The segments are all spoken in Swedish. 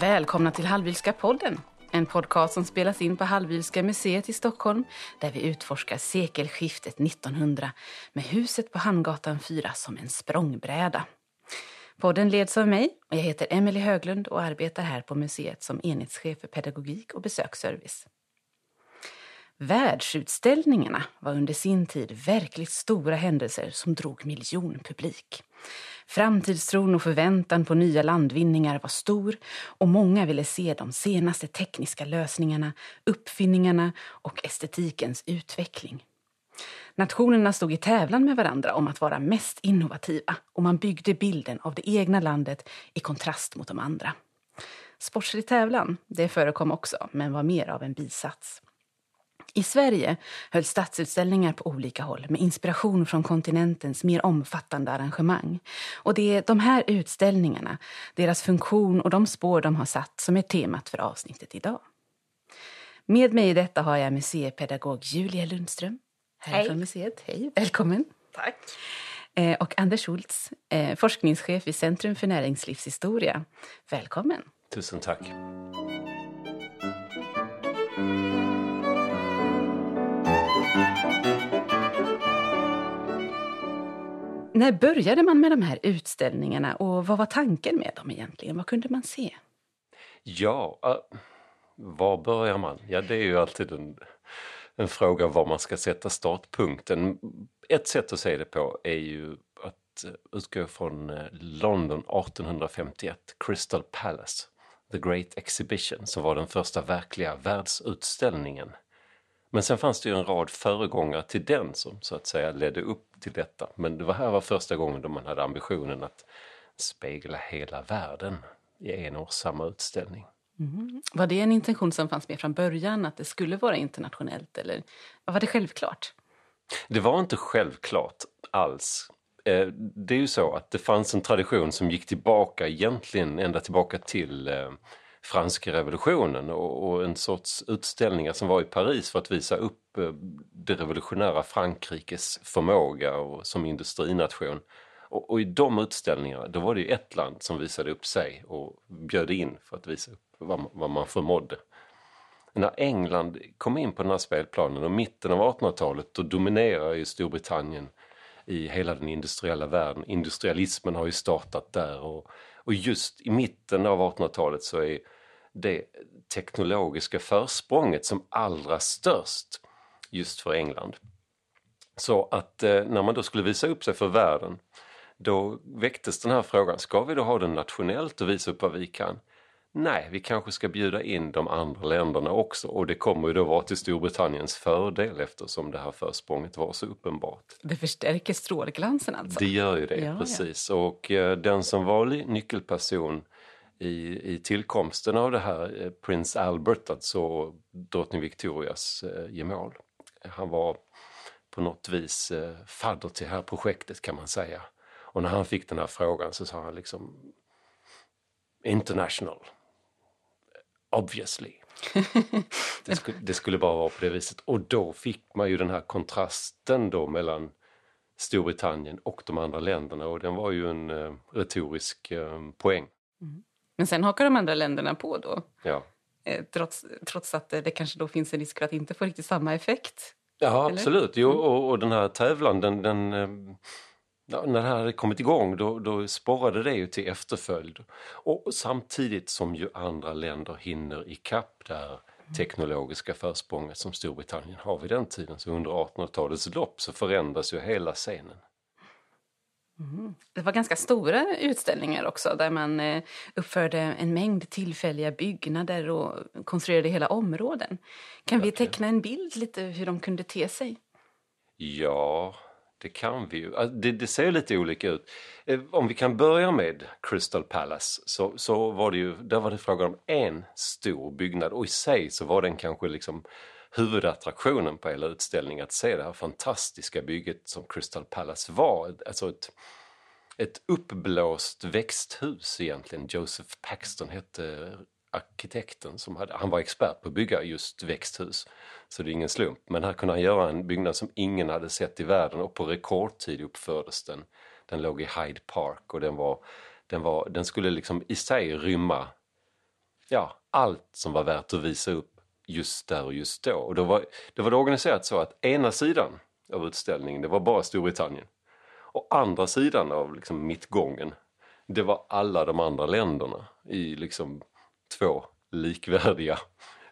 Välkomna till Hallwylska podden. En podcast som spelas in på Hallwylska museet i Stockholm där vi utforskar sekelskiftet 1900 med huset på Hamngatan 4 som en språngbräda. Podden leds av mig och jag heter Emelie Höglund och arbetar här på museet som enhetschef för pedagogik och besöksservice. Världsutställningarna var under sin tid verkligt stora händelser som drog miljonpublik. Framtidstron och förväntan på nya landvinningar var stor och många ville se de senaste tekniska lösningarna, uppfinningarna och estetikens utveckling. Nationerna stod i tävlan med varandra om att vara mest innovativa och man byggde bilden av det egna landet i kontrast mot de andra. Sportslig tävlan, det förekom också, men var mer av en bisats. I Sverige höll stadsutställningar på olika håll med inspiration från kontinentens mer omfattande arrangemang. Och det är de här utställningarna, deras funktion och de spår de har satt som är temat för avsnittet idag. Med mig i detta har jag museipedagog Julia Lundström. Här Hej. från museet. Hej, välkommen. Tack. Eh, Och Anders Schultz, eh, forskningschef vid Centrum för näringslivshistoria. Välkommen. Tusen tack. När började man med de här utställningarna och vad var tanken med dem egentligen? Vad kunde man se? Ja, uh, var börjar man? Ja, det är ju alltid en, en fråga var man ska sätta startpunkten. Ett sätt att se det på är ju att eh, utgå från eh, London 1851, Crystal Palace, The Great Exhibition, som var den första verkliga världsutställningen. Men sen fanns det ju en rad föregångare till den som så att säga ledde upp till detta. Men det var här var första gången då man hade ambitionen att spegla hela världen i en och samma utställning. Var det en intention som fanns med från början, att det skulle vara internationellt? Eller var det självklart? Det var inte självklart alls. Eh, Det är ju så att det fanns en tradition som gick tillbaka egentligen ända tillbaka till eh, franska revolutionen och och en sorts utställningar som var i Paris för att visa upp eh, det revolutionära Frankrikes förmåga och som industrination. Och, och i de utställningarna då var det ju ett land som visade upp sig och bjöd in för att visa upp vad, man- vad man förmådde. När England kom in på den här spelplanen och mitten av 1800-talet då dominerar ju Storbritannien i hela den industriella världen. Industrialismen har ju startat där och, och just i mitten av 1800-talet så är det teknologiska försprånget som allra störst just för England. Så att eh, när man då skulle visa upp sig för världen då väcktes den här frågan, ska vi då ha den nationellt och visa upp vad vi kan? Nej, vi kanske ska bjuda in de andra länderna också och det kommer ju då vara till Storbritanniens fördel eftersom det här försprånget var så uppenbart. Det förstärker strålglansen alltså? Det gör ju det, Ja, ja. precis. Och eh, den som var nyckelperson i, i tillkomsten av det här, eh, prins Albert, alltså drottning Victorias eh, gemål. Han var på något vis eh, fadder till det här projektet kan man säga. Och när han fick den här frågan så sa han liksom International. Obviously. Det skulle, det skulle bara vara på det viset. Och då fick man ju den här kontrasten då mellan Storbritannien och de andra länderna och den var ju en eh, retorisk eh, poäng. Men sen hakar de andra länderna på då? Ja. Eh, trots, trots att eh, det kanske då finns en risk för att inte får riktigt samma effekt? Ja, Eller? absolut. Jo, och, och den här tävlan, den, den, eh, ja, när det här hade kommit igång då, då sporrade det ju till efterföljd. Och samtidigt som ju andra länder hinner ikapp det här teknologiska försprånget som Storbritannien har vid den tiden. Så under 1800-talets lopp så förändras ju hela scenen. Det var ganska stora utställningar också där man eh, uppförde en mängd tillfälliga byggnader och konstruerade hela områden. Kan vi teckna en bild lite hur de kunde te sig? Ja, det kan vi ju. Äh, det, det ser lite olika ut. Eh, om vi kan börja med Crystal Palace så, så var det ju, där var det frågan om en stor byggnad och i sig så var den kanske liksom huvudattraktionen på hela utställningen att se det här fantastiska bygget som Crystal Palace var. Alltså ett, ett uppblåst växthus egentligen. Joseph Paxton hette arkitekten som hade, han var expert på att bygga just växthus. Så det är ingen slump. Men här kunde han göra en byggnad som ingen hade sett i världen och på rekordtid uppfördes den. Den låg i Hyde Park och den var, den var, den skulle liksom i sig rymma ja, allt som var värt att visa upp just där och just då. Och då var, då var det organiserat så att ena sidan av utställningen, det var bara Storbritannien. Och andra sidan av liksom mittgången, det var alla de andra länderna i liksom två likvärdiga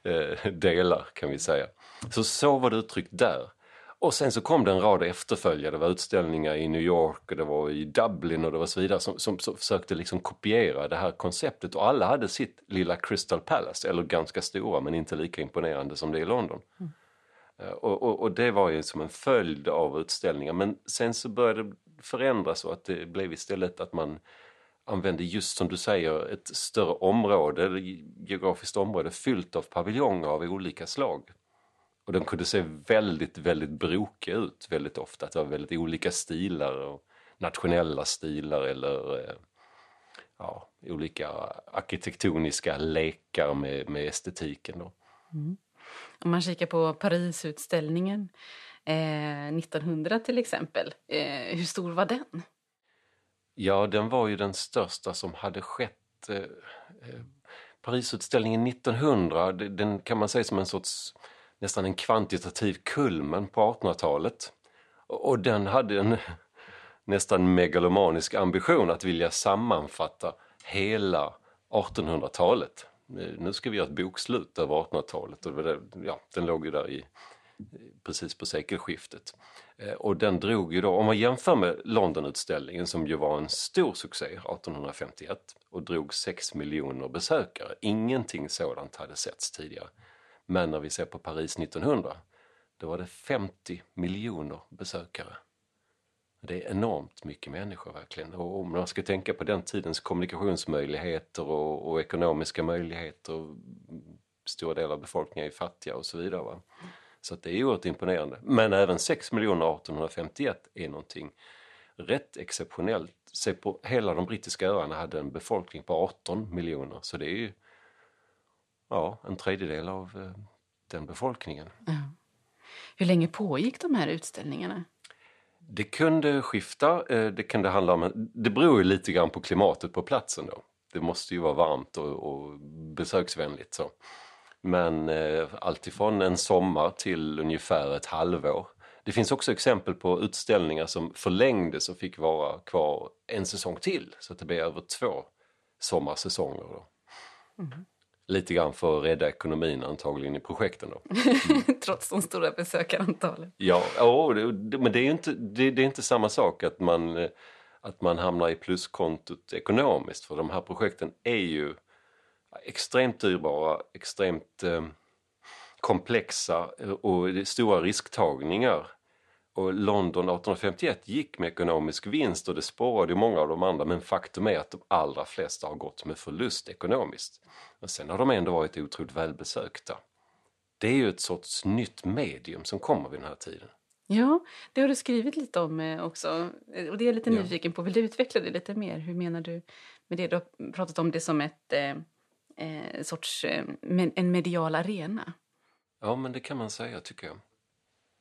eh, delar kan vi säga. Så så var det uttryckt där. Och sen så kom det en rad efterföljare, det var utställningar i New York och det var i Dublin och det var så vidare som, som, som försökte liksom kopiera det här konceptet och alla hade sitt lilla Crystal Palace, eller ganska stora men inte lika imponerande som det i London. Mm. Och, och, och, det var ju som en följd av utställningar men sen så började det förändras så att det blev istället att man använde just som du säger ett större område, geografiskt område fyllt av paviljonger av olika slag. Och de kunde se väldigt, väldigt brokiga ut väldigt ofta. Det var väldigt olika stilar och nationella stilar eller eh, ja, olika arkitektoniska lekar med, med estetiken. Då. Mm. Om man kikar på Parisutställningen eh, 1900 till exempel, eh, hur stor var den? Ja, den var ju den största som hade skett. Eh, eh, Parisutställningen 1900, den kan man säga som en sorts nästan en kvantitativ kulmen på 1800-talet. Och den hade en nästan megalomanisk ambition att vilja sammanfatta hela 1800-talet. Nu ska vi göra ett bokslut över 1800-talet och det, ja, den låg ju där i, precis på sekelskiftet. Eh, och den drog ju då, om man jämför med Londonutställningen som ju var en stor succé 1851 och drog 6 miljoner besökare. Ingenting sådant hade setts tidigare. Men när vi ser på Paris 1900, då var det 50 miljoner besökare. Det är enormt mycket människor verkligen. Och om man ska tänka på den tidens kommunikationsmöjligheter och, och ekonomiska möjligheter, stora delar av befolkningen är fattiga och så vidare. Va? Så det är oerhört imponerande. Men även 6 miljoner 1851 är någonting rätt exceptionellt. Se på hela de brittiska öarna hade en befolkning på 18 miljoner så det är ju ja, en tredjedel av eh, den befolkningen. Ja. Hur länge pågick de här utställningarna? Det kunde skifta. Eh, det kunde handla om... Det beror ju lite grann på klimatet på platsen då. Det måste ju vara varmt och, och besöksvänligt. Så. Men eh, alltifrån en sommar till ungefär ett halvår. Det finns också exempel på utställningar som förlängdes och fick vara kvar en säsong till. Så att det blev över två sommarsäsonger. Då. Mm lite grann för att rädda ekonomin antagligen i projekten. Då. Mm. Trots de stora besökarantalen. Ja, ja det, men det är inte, det, det, är inte samma sak att man, att man hamnar i pluskontot ekonomiskt för de här projekten är ju extremt dyrbara, extremt eh, komplexa och stora risktagningar och London 1851 gick med ekonomisk vinst och det spårade många av de andra men faktum är att de allra flesta har gått med förlust ekonomiskt. Men sen har de ändå varit otroligt välbesökta. Det är ju ett sorts nytt medium som kommer vid den här tiden. Ja, det har du skrivit lite om eh, också. Och det är jag lite nyfiken på. Vill du utveckla det lite mer? Hur menar du med det? Du har pratat om det som ett eh, sorts, eh, en medial arena. Ja, men det kan man säga tycker jag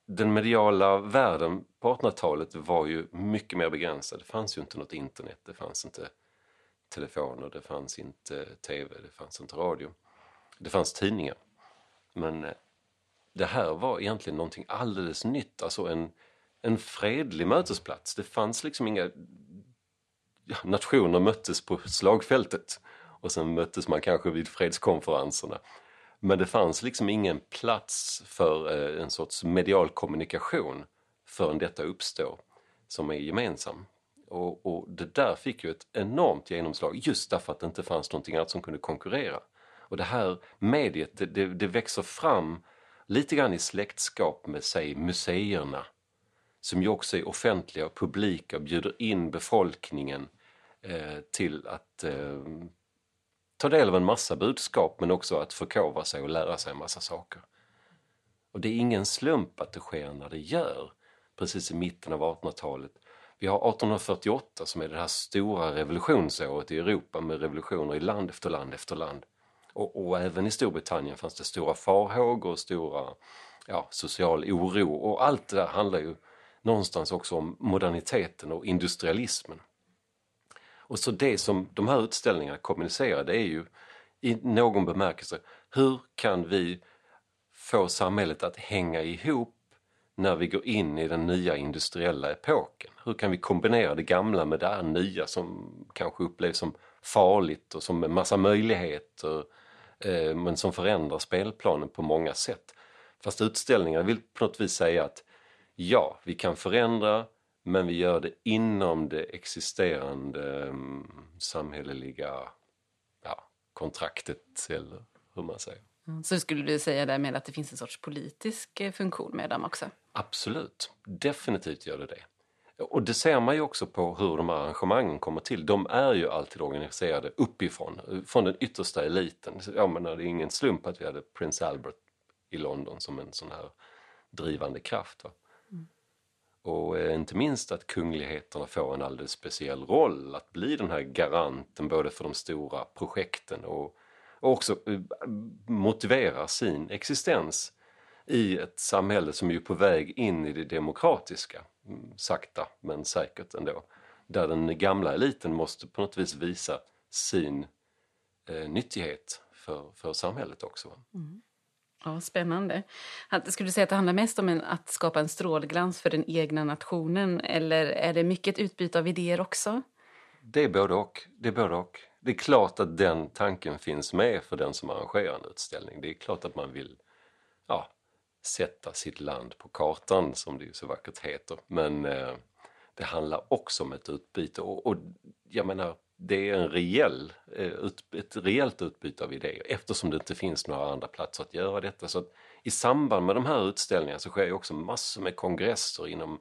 den mediala världen på 1800-talet var ju mycket mer begränsad. Det fanns ju inte något internet, det fanns inte telefoner, det fanns inte tv, det fanns inte radio. Det fanns tidningar. Men eh, det här var egentligen någonting alldeles nytt, alltså en, en fredlig mötesplats. Det fanns liksom inga... Ja, nationer möttes på slagfältet och sen möttes man kanske vid fredskonferenserna. Men det fanns liksom ingen plats för eh, en sorts medial kommunikation förrän detta uppstår som är gemensam. Och, och, det där fick ju ett enormt genomslag just därför att det inte fanns någonting annat som kunde konkurrera. Och det här mediet, det, det, det växer fram lite grann i släktskap med, säg, museerna som ju också är offentliga och publika och bjuder in befolkningen eh, till att eh, ta del av en massa budskap men också att förkovra sig och lära sig en massa saker. Och det är ingen slump att det sker när det gör, precis i mitten av 1800-talet. Vi har 1848 som är det här stora revolutionsåret i Europa med revolutioner i land efter land efter land. Och, och även i Storbritannien fanns det stora farhågor och stora ja, social oro och allt det där handlar ju någonstans också om moderniteten och industrialismen. Och så det som de här utställningarna kommunicerar det är ju i någon bemärkelse. Hur kan vi få samhället att hänga ihop när vi går in i den nya industriella epoken? Hur kan vi kombinera det gamla med det här nya som kanske upplevs som farligt och som en massa möjligheter eh, men som förändrar spelplanen på många sätt. Fast utställningar vill på något vis säga att ja, vi kan förändra men vi gör det inom det existerande um, samhälleliga ja, kontraktet eller hur man säger. Mm, så skulle du säga därmed att det finns en sorts politisk eh, funktion med dem också? Absolut, definitivt gör det det. Och det ser man ju också på hur de här arrangemangen kommer till. De är ju alltid organiserade uppifrån, från den yttersta eliten. Jag menar, det är ingen slump att vi hade Prince Albert i London som en sån här drivande kraft. Va? Och eh, inte minst att kungligheterna får en alldeles speciell roll, att bli den här garanten både för de stora projekten och, och också eh, motiverar sin existens i ett samhälle som är på väg in i det demokratiska, mm, sakta men säkert ändå. Där den gamla eliten måste på något vis visa sin eh, nyttighet för, för samhället också. Mm. Ja, spännande. Skulle du säga att det handlar mest om en, att skapa en strålglans för den egna nationen eller är det mycket utbyte av idéer också? Det är både och. Det är både och. Det är klart att den tanken finns med för den som arrangerar en utställning. Det är klart att man vill ja, sätta sitt land på kartan som det ju så vackert heter. Men eh, det handlar också om ett utbyte och, och jag menar det är en rejäl, eh, ett rejält utbyte av idéer eftersom det inte finns några andra platser att göra detta. Så I samband med de här utställningarna så sker ju också massor med kongresser inom,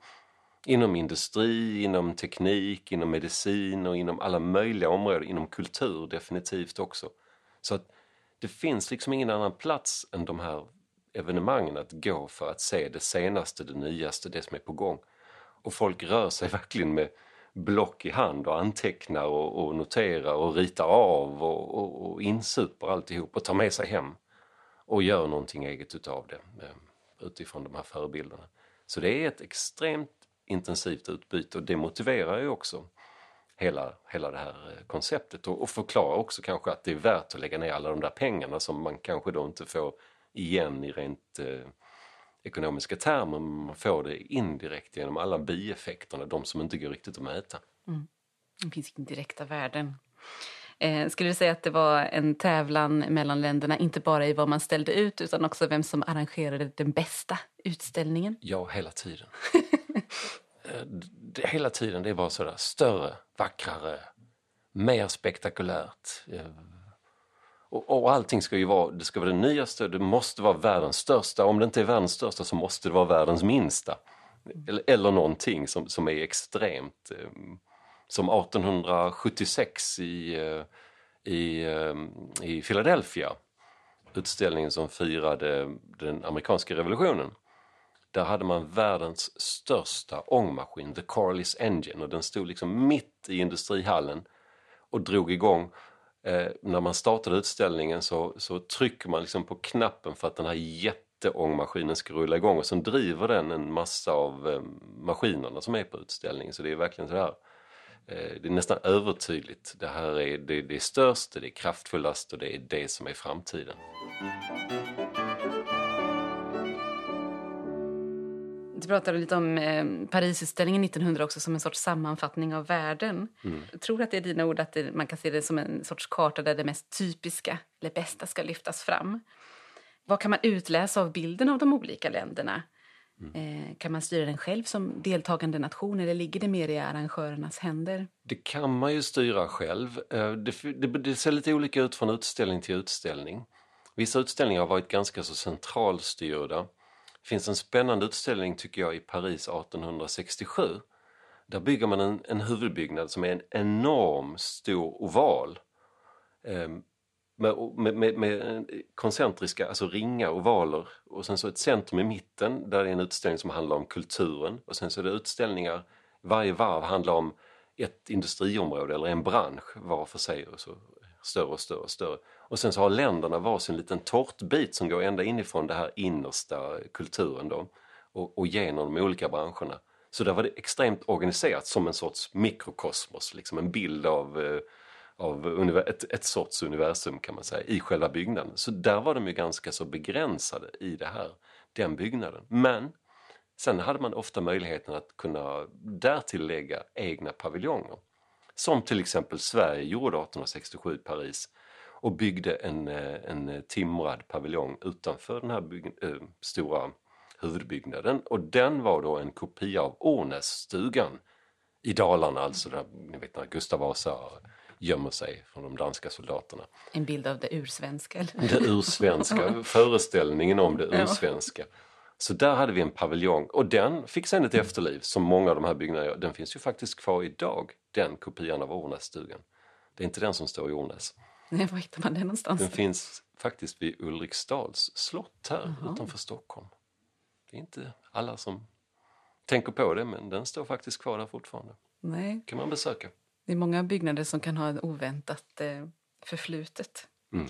inom industri, inom teknik, inom medicin och inom alla möjliga områden, inom kultur definitivt också. Så att det finns liksom ingen annan plats än de här evenemangen att gå för att se det senaste, det nyaste, det som är på gång. Och folk rör sig verkligen med block i hand och antecknar och, och noterar och ritar av och, och, och insuper alltihop och tar med sig hem och gör någonting eget utav det eh, utifrån de här förebilderna. Så det är ett extremt intensivt utbyte och det motiverar ju också hela, hela det här eh, konceptet och, och förklarar också kanske att det är värt att lägga ner alla de där pengarna som man kanske då inte får igen i rent eh, ekonomiska termer men man får det indirekt genom alla bieffekterna, de som inte går riktigt att mäta. Mm. Det finns indirekta värden. Eh, skulle du säga att det var en tävlan mellan länderna, inte bara i vad man ställde ut utan också vem som arrangerade den bästa utställningen? Ja, hela tiden. eh, det, hela tiden, det var sådär större, vackrare, mer spektakulärt. Och, och allting ska ju vara, det ska vara det nyaste, det måste vara världens största. Om det inte är världens största så måste det vara världens minsta. Eller, eller någonting som, som är extremt. Eh, som 1876 i, eh, i, eh, i Philadelphia. Utställningen som firade den amerikanska revolutionen. Där hade man världens största ångmaskin, The Carlis Engine. Och den stod liksom mitt i industrihallen och drog igång eh, när man startade utställningen så, så trycker man liksom på knappen för att den här jätteångmaskinen ska rulla igång och sen driver den en massa av eh, maskinerna som är på utställningen. Så det är verkligen så här eh, det är nästan övertydligt. Det här är det, det är störst, det är kraftfullast och det är det som är framtiden. Du pratade lite om eh, Parisutställningen 1900 också som en sorts sammanfattning av världen. Mm. Jag tror att det är dina ord att det, man kan se det som en sorts karta där det mest typiska eller bästa ska lyftas fram. Vad kan man utläsa av bilden av de olika länderna? Mm. Eh, kan man styra den själv som deltagande nation eller ligger det mer i arrangörernas händer? Det kan man ju styra själv. Eh, det, det, det ser lite olika ut från utställning till utställning. Vissa utställningar har varit ganska så centralstyrda det finns en spännande utställning tycker jag i Paris 1867. Där bygger man en, en huvudbyggnad som är en enorm stor oval. Eh, med, med, med, koncentriska, alltså ringar, ovaler och sen så ett centrum i mitten där det är en utställning som handlar om kulturen och sen så är det utställningar, varje varv handlar om ett industriområde eller en bransch var för sig och så större och större och större. Och sen så har länderna varsin liten tårtbit som går ända inifrån den här innersta kulturen då och, och genom de olika branscherna. Så där var det extremt organiserat som en sorts mikrokosmos, liksom en bild av, eh, av ett, ett sorts universum kan man säga i själva byggnaden. Så där var de ju ganska så begränsade i det här, den byggnaden. Men sen hade man ofta möjligheten att kunna därtill lägga egna paviljonger. Som till exempel Sverige gjorde 1867 i Paris och byggde en, eh, en timrad paviljong utanför den här bygg, äh, stora huvudbyggnaden och den var då en kopia av Ornässtugan i Dalarna, alltså där ni vet när Gustav Vasa gömmer sig från de danska soldaterna. En bild av det ursvenska? Eller? Det ursvenska, föreställningen om det ursvenska. Så där hade vi en paviljong och den fick sen ett efterliv som många av de här byggnaderna Den finns ju faktiskt kvar idag, den kopian av Ornässtugan. Det är inte den som står i Ornäs. Nej, var hittar man den någonstans? Den finns faktiskt vid Ulriksdals slott här Aha. utanför Stockholm. Det är inte alla som tänker på det men den står faktiskt kvar där fortfarande. Nej. kan man besöka. Det är många byggnader som kan ha ett oväntat eh, förflutet. Mm.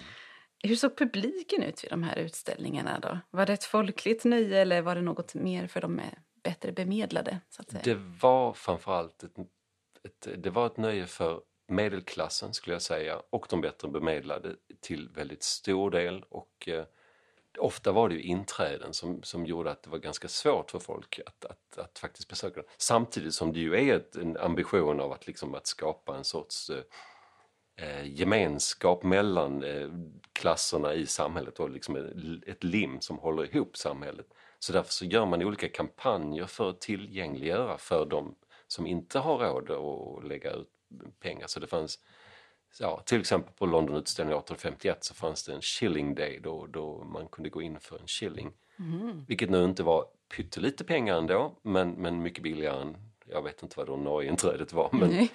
Hur såg publiken ut vid de här utställningarna då? Var det ett folkligt nöje eller var det något mer för de bättre bemedlade? Så att säga? Det var framförallt ett, ett, det var ett nöje för medelklassen skulle jag säga och de bättre bemedlade till väldigt stor del och eh, ofta var det ju inträden som, som gjorde att det var ganska svårt för folk att, att, att faktiskt besöka den. Samtidigt som det ju är ett, en ambition av att, liksom, att skapa en sorts eh, eh gemenskap mellan eh, klasserna i samhället och liksom ett lim som håller ihop samhället. Så därför så gör man olika kampanjer för att tillgängliggöra för de som inte har råd att lägga ut pengar. Så det fanns ja, till exempel på Londonutställningen 1851 så fanns det en shilling day då, då man kunde gå in för en shilling. Mm. Vilket nu inte var pyttelite pengar ändå men, men mycket billigare än, jag vet inte vad Norgeinträdet var. Men,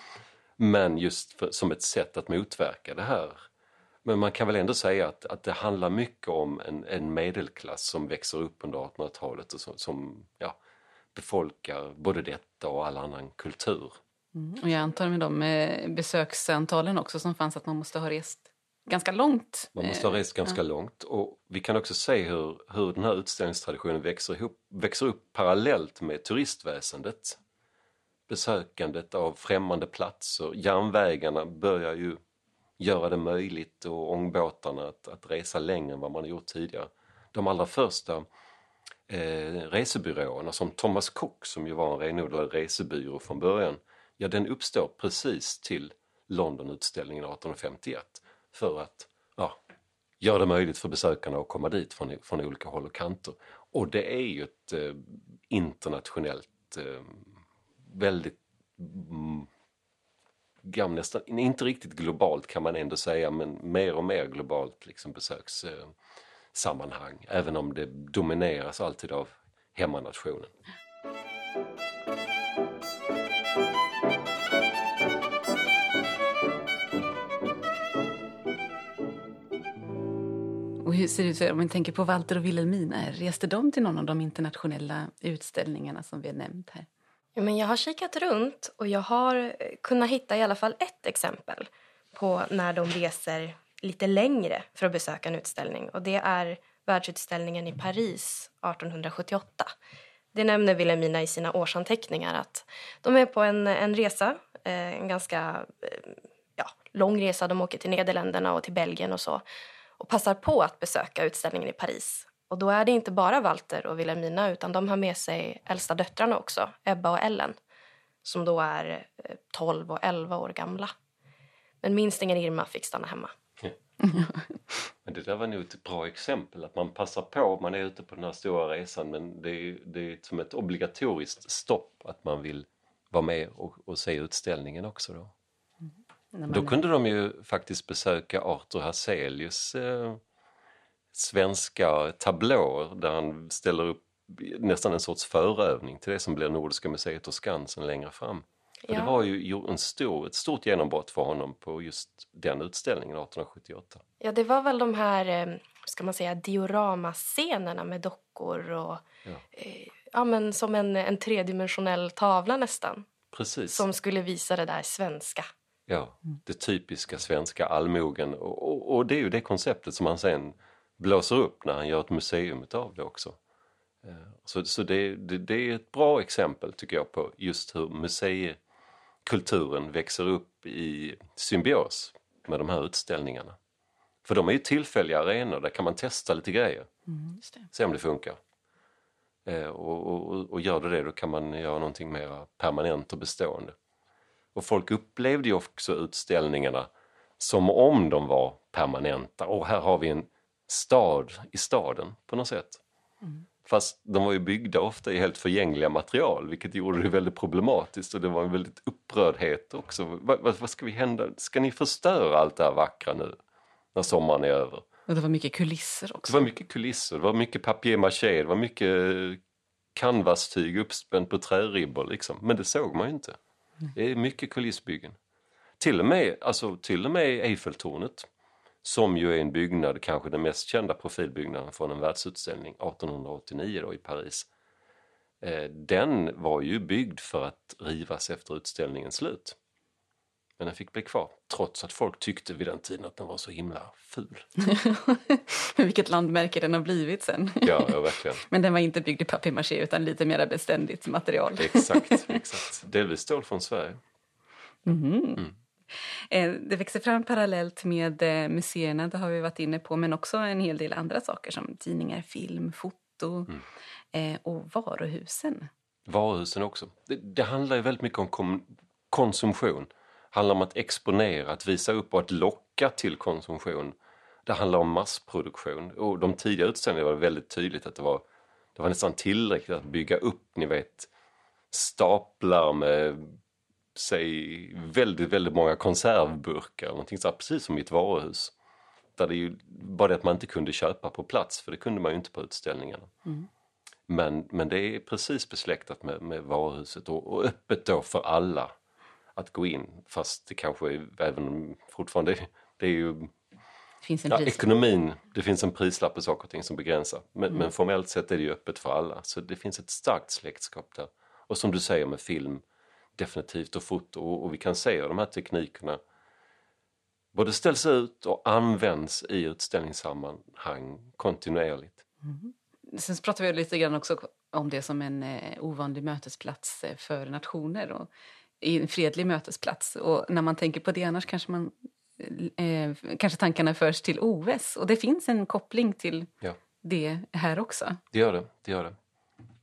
men just för, som ett sätt att motverka det här. Men man kan väl ändå säga att, att det handlar mycket om en, en medelklass som växer upp under 1800-talet och som, som ja, befolkar både detta och all annan kultur. Mm. Och jag antar med de eh, besöksantalen också som fanns att man måste ha rest ganska långt. Man måste ha rest ganska ja. långt och vi kan också se hur, hur den här utställningstraditionen växer, ihop, växer upp parallellt med turistväsendet. Besökandet av främmande platser, järnvägarna börjar ju göra det möjligt och ångbåtarna att, att resa längre än vad man har gjort tidigare. De allra första eh, resebyråerna som Thomas Cook som ju var en renodlad resebyrå från början ja den uppstår precis till Londonutställningen 1851 för att ja, göra det möjligt för besökarna att komma dit från, från olika håll och kanter. Och det är ju ett eh, internationellt, eh, väldigt mm, nästan, inte riktigt globalt kan man ändå säga, men mer och mer globalt liksom besökssammanhang. Eh, även om det domineras alltid av hemmanationen. Och hur ser det ut, om man tänker på Walter och Wilhelmina, reste de till någon av de internationella utställningarna som vi har nämnt här? Ja, men jag har kikat runt och jag har eh, kunnat hitta i alla fall ett exempel på när de reser lite längre för att besöka en utställning. Och det är världsutställningen i Paris 1878. Det nämner Wilhelmina i sina årsanteckningar att de är på en, en resa, eh, en ganska eh, ja, lång resa. De åker till Nederländerna och till Belgien och så och passar på att besöka utställningen i Paris. Och då är det inte bara Walter och Wilhelmina utan de har med sig äldsta döttrarna också, Ebba och Ellen, som då är eh, 12 och 11 år gamla. Men minstingen Irma fick stanna hemma. men det där var nog ett bra exempel, att man passar på, man är ute på den här stora resan men det är, det är som ett obligatoriskt stopp att man vill vara med och, och se utställningen också då. Då kunde de ju faktiskt besöka Arthur Hazelius eh, svenska tablåer där han ställer upp nästan en sorts förövning till det som blir Nordiska museet och Skansen längre fram. Ja. Det var ju en stor, ett stort genombrott för honom på just den utställningen 1878. Ja, det var väl de här, eh, ska man säga, dioramascenerna med dockor och ja. Eh, ja, men som en, en tredimensionell tavla nästan. Precis. Som skulle visa det där svenska. Ja, det typiska svenska allmogen och, och, och, det är ju det konceptet som han sen blåser upp när han gör ett museum av det också. Eh, så, så det, det, det, är ett bra exempel tycker jag på just hur museikulturen växer upp i symbios med de här utställningarna. För de är ju tillfälliga arenor, där kan man testa lite grejer. Mm, Se om det funkar. Eh, och, och, och gör det det, då kan man göra någonting mer permanent och bestående. Och folk upplevde ju också utställningarna som om de var permanenta. Och här har vi en stad i staden på något sätt. Mm. Fast de var ju byggda ofta i helt förgängliga material vilket gjorde det väldigt problematiskt och det var en väldigt upprördhet också. Vad, vad, vad ska vi hända? Ska ni förstöra allt det här vackra nu när sommaren är över? Och det var mycket kulisser också. Det var mycket kulisser, det var mycket papier-maché, det var mycket canvastyg uppspänt på träribbor liksom. Men det såg man ju inte. Det är mycket kulissbyggen. Till och med, alltså, till och med Eiffeltornet som ju är en byggnad, kanske den mest kända profilbyggnaden från en världsutställning 1889 då i Paris. Eh, den var ju byggd för att rivas efter utställningens slut. Men den fick bli kvar, trots att folk tyckte vid den tiden att den var så himla ful. Vilket landmärke den har blivit sen. Ja, ja verkligen. Men den var inte byggd i papier-maché utan lite mer beständigt material. exakt, exakt. Delvis stål från Sverige. Mm. Mm. Eh, det växer fram parallellt med eh, museerna, det har vi varit inne på, men också en hel del andra saker som tidningar, film, foto mm. Eh, och varuhusen. Varuhusen också. Det, det handlar ju väldigt mycket om kom, konsumtion. Handlar om att exponera, att visa upp och att locka till konsumtion. Det handlar om massproduktion. Och de tidiga utställningarna var väldigt tydligt att det var, det var nästan tillräckligt att bygga upp, ni vet, staplar med sig väldigt, väldigt många konservburkar, någonting så här, precis som i ett varuhus. Där det ju, bara det att man inte kunde köpa på plats, för det kunde man ju inte på utställningarna. Mm. Men, men det är precis besläktat med, med varuhuset och, och öppet då för alla att gå in. Fast det kanske även fortfarande, det är ju det ja, ekonomin, det finns en prislapp på saker och ting som begränsar. Men, mm. men formellt sett är det ju öppet för alla. Så det finns ett starkt släktskap där. Och som du säger med film, definitivt och foto och vi kan se hur de här teknikerna både ställs ut och används i utställningssammanhang kontinuerligt. Mm. Sen pratar vi lite grann också om det som en eh, ovanlig mötesplats eh, för nationer och en fredlig mötesplats. Och när man tänker på det annars kanske man eh, kanske tankarna förs till OS och det finns en koppling till ja. det här också. Det gör det, det gör det.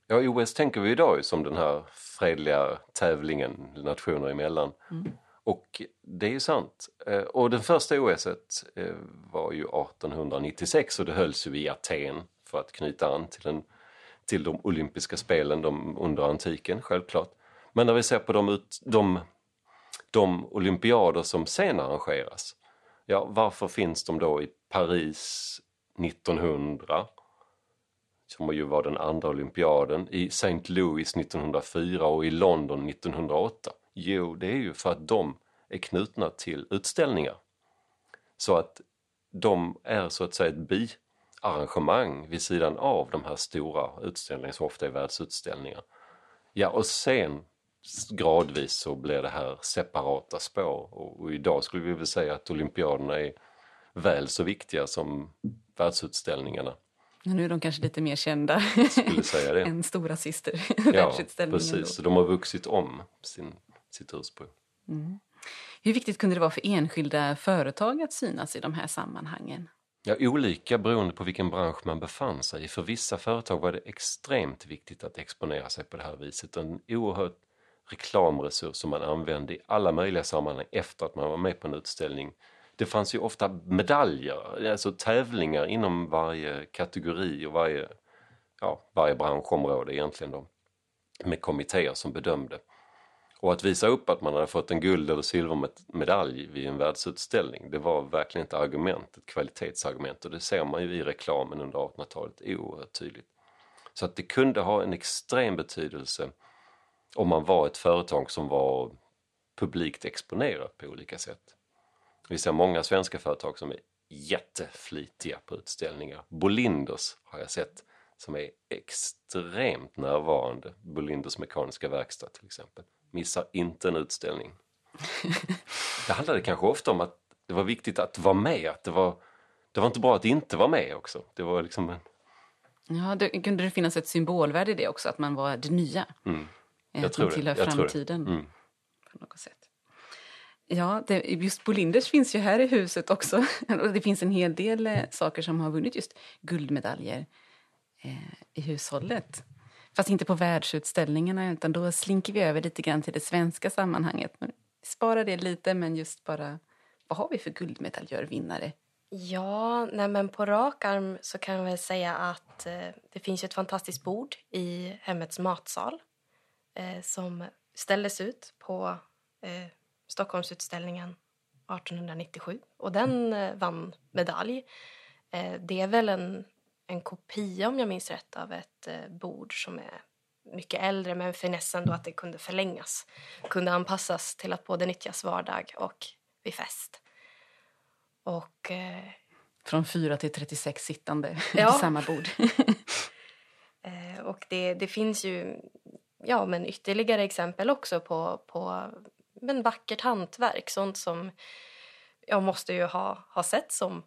Ja, OS tänker vi idag som den här fredliga tävlingen nationer emellan. Mm. Och det är sant. Eh, och den första OS eh, var ju 1896 och det hölls ju i Aten för att knyta an till, den, till de olympiska spelen de, under antiken, självklart. Men när vi ser på de, de, de olympiader som sen arrangeras, ja varför finns de då i Paris 1900 som ju var den andra olympiaden, i St. Louis 1904 och i London 1908? Jo, det är ju för att de är knutna till utställningar. Så att de är så att säga ett biarrangemang vid sidan av de här stora utställningarna som ofta är världsutställningar. Ja, och sen gradvis så blir det här separata spår och, och idag skulle vi väl säga att olympiaderna är väl så viktiga som världsutställningarna. Nu är de kanske lite mer kända än stora syster Ja, precis. Då. De har vuxit om sin, sitt ursprung. Mm. Hur viktigt kunde det vara för enskilda företag att synas i de här sammanhangen? Ja, olika beroende på vilken bransch man befann sig i. För vissa företag var det extremt viktigt att exponera sig på det här viset. En oerhört reklamresurs som man använde i alla möjliga sammanhang efter att man var med på en utställning det fanns ju ofta medaljer, alltså tävlingar inom varje kategori och varje, ja, varje branschområde egentligen då, med kommittéer som bedömde. Och att visa upp att man hade fått en guld eller silvermedalj vid en världsutställning, det var verkligen ett argument, ett kvalitetsargument och det ser man ju i reklamen under 1800-talet oerhört tydligt. Så att det kunde ha en extrem betydelse om man var ett företag som var publikt exponerat på olika sätt. Vi ser många svenska företag som är jätteflitiga på utställningar. Bolinders har jag sett som är extremt närvarande. Bolinders mekaniska verkstad till exempel. Missar inte en utställning. det handlade kanske ofta om att det var viktigt att vara med. Att det, var, det var inte bra att inte vara med också. Det var liksom en... Ja, det, kunde det finnas ett symbolvärde i det också, att man var det nya? Mm. Jag att tror tillhör det. Jag framtiden. Mm. På något sätt. Ja, det, just Bolinders finns ju här i huset också. Och det finns en hel del eh, saker som har vunnit just guldmedaljer eh, i hushållet. Fast inte på världsutställningarna, utan då slinker vi över lite grann till det svenska sammanhanget. Men spara det lite, men just bara vad har vi för guldmedaljörvinnare? Ja, nej men på rak arm så kan jag väl säga att eh, det finns ett fantastiskt bord i hemmets matsal eh, som ställdes ut på eh, Stockholmsutställningen 1897 och den eh, vann medalj. Eh, det är väl en, en kopia, om jag minns rätt, av ett eh, bord som är mycket äldre men finessen då att det kunde förlängas. Kunde anpassas till att både nyttjas vardag och vid fest. Och... Eh, Från 4 till 36 sittande ja. vid samma bord. och det, det finns ju ja, men ytterligare exempel också på, på men vackert hantverk. Sånt som jag måste ju ha, ha sett som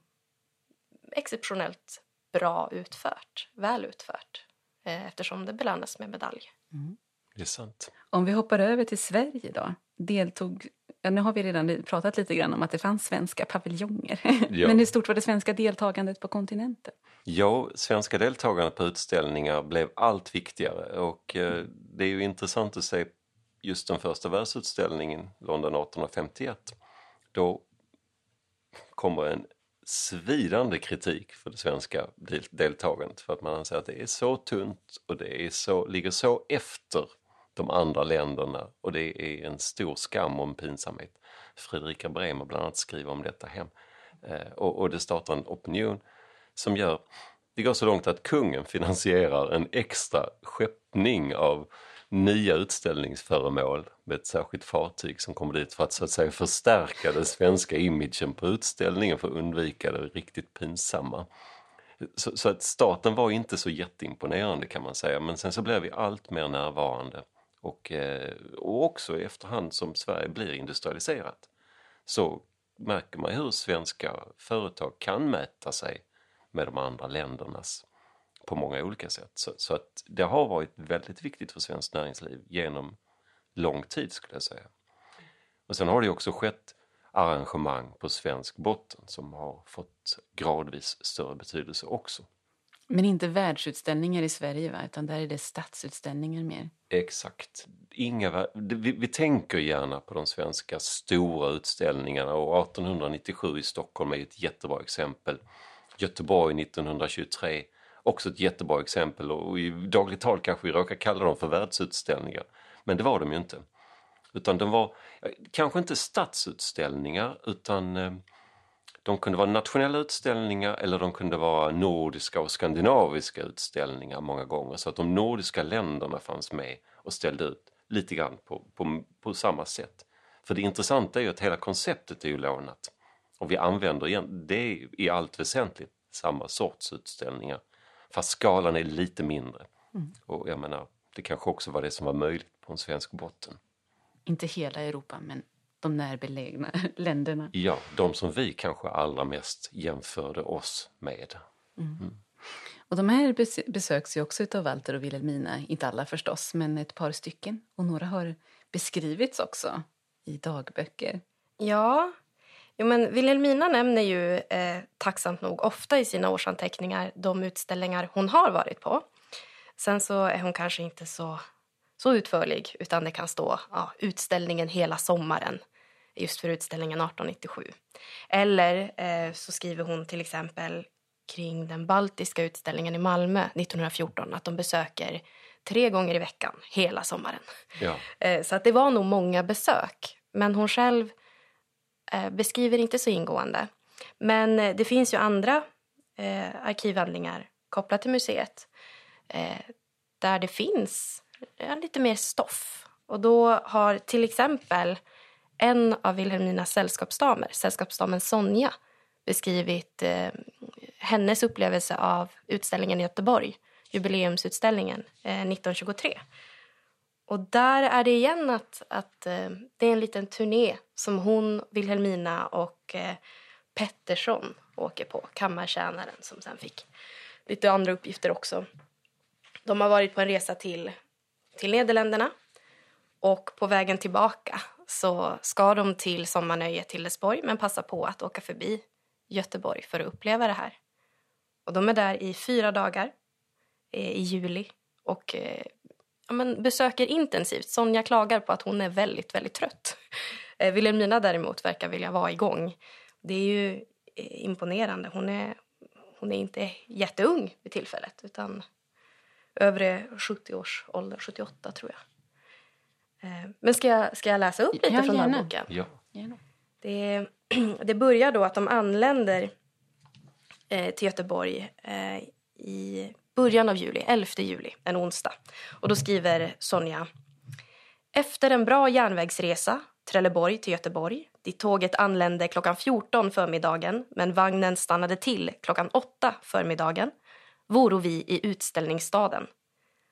exceptionellt bra utfört, väl utfört eh, eftersom det belönas med medalj. Mm. Det är sant. Om vi hoppar över till Sverige då. Deltog, ja, nu har vi redan pratat lite grann om att det fanns svenska paviljonger. Ja. Men hur stort var det svenska deltagandet på kontinenten? Ja, svenska deltagandet på utställningar blev allt viktigare och eh, det är ju intressant att se just den första världsutställningen, London 1851. Då kommer en svidande kritik för det svenska deltagandet för att man anser att det är så tunt och det är så, ligger så efter de andra länderna och det är en stor skam och en pinsamhet. Fredrika Bremer bland annat skriver om detta hem. Eh, och, och det startar en opinion som gör, det går så långt att kungen finansierar en extra skeppning av nya utställningsföremål med ett särskilt fartyg som kommer dit för att så att säga förstärka den svenska imagen på utställningen för att undvika det riktigt pinsamma. Så, så, att staten var inte så jätteimponerande kan man säga men sen så blev vi allt mer närvarande och, eh, och också efterhand som Sverige blir industrialiserat så märker man hur svenska företag kan mäta sig med de andra ländernas på många olika sätt. Så, så, att det har varit väldigt viktigt för svenskt näringsliv genom lång tid skulle jag säga. Och sen har det också skett arrangemang på svensk botten som har fått gradvis större betydelse också. Men inte världsutställningar i Sverige, va? utan där är det stadsutställningar mer? Exakt. Inga, vi, vi, tänker gärna på de svenska stora utställningarna och 1897 i Stockholm är ett jättebra exempel. Göteborg 1923 också ett jättebra exempel och i dagligt tal kanske vi råkar kalla dem för världsutställningar. Men det var de ju inte. Utan de var eh, kanske inte stadsutställningar utan eh, de kunde vara nationella utställningar eller de kunde vara nordiska och skandinaviska utställningar många gånger så att de nordiska länderna fanns med och ställde ut lite grann på, på, på samma sätt. För det intressanta är ju att hela konceptet är ju lånat och vi använder igen, det i allt väsentligt samma sorts utställningar fast skalan är lite mindre. Mm. Och jag menar, det kanske också var det som var möjligt på en svensk botten. Inte hela Europa, men de närbelägna länderna. Ja, de som vi kanske allra mest jämförde oss med. Mm. Mm. Och de här besöks ju också av Walter och Wilhelmina, inte alla förstås, men ett par stycken. Och några har beskrivits också i dagböcker. Ja, jo, men Wilhelmina nämner ju eh, tacksamt nog ofta i sina årsanteckningar de utställningar hon har varit på. Sen så är hon kanske inte så, så utförlig utan det kan stå ja, utställningen hela sommaren just för utställningen 1897. Eller eh, så skriver hon till exempel kring den baltiska utställningen i Malmö 1914 att de besöker tre gånger i veckan hela sommaren. Ja. Eh, så att det var nog många besök. Men hon själv eh, beskriver inte så ingående. Men eh, det finns ju andra arkivhandlingar kopplat till museet där det finns lite mer stoff. Och då har till exempel en av Wilhelminas sällskapsdamer, sällskapsdamen Sonja, beskrivit eh, hennes upplevelse av utställningen i Göteborg, jubileumsutställningen eh, 1923. Och där är det igen att, att eh, det är en liten turné som hon, Wilhelmina och eh, Pettersson åker på, kammartjänaren som sen fick lite andra uppgifter också. De har varit på en resa till, till Nederländerna och på vägen tillbaka så ska de till sommarnöjet Tillesborg men passar på att åka förbi Göteborg för att uppleva det här. Och de är där i fyra dagar eh, i juli och eh, ja, men besöker intensivt. Sonja klagar på att hon är väldigt, väldigt trött. Eh, Wilhelmina däremot verkar vilja vara igång. Det är ju eh, imponerande. Hon är, hon är inte jätteung vid tillfället utan övre 70 års ålder, 78 tror jag. Eh, men ska jag, ska jag läsa upp lite Ja, från den gärna. här boken? Ja. Det, det börjar då att de anländer eh, till Göteborg eh, i början av juli, 11 juli, en onsdag. Och då skriver Sonja. Efter en bra järnvägsresa, Trelleborg till Göteborg, dit tåget anlände klockan 14 förmiddagen men vagnen stannade till klockan 8 förmiddagen, voro vi i utställningsstaden.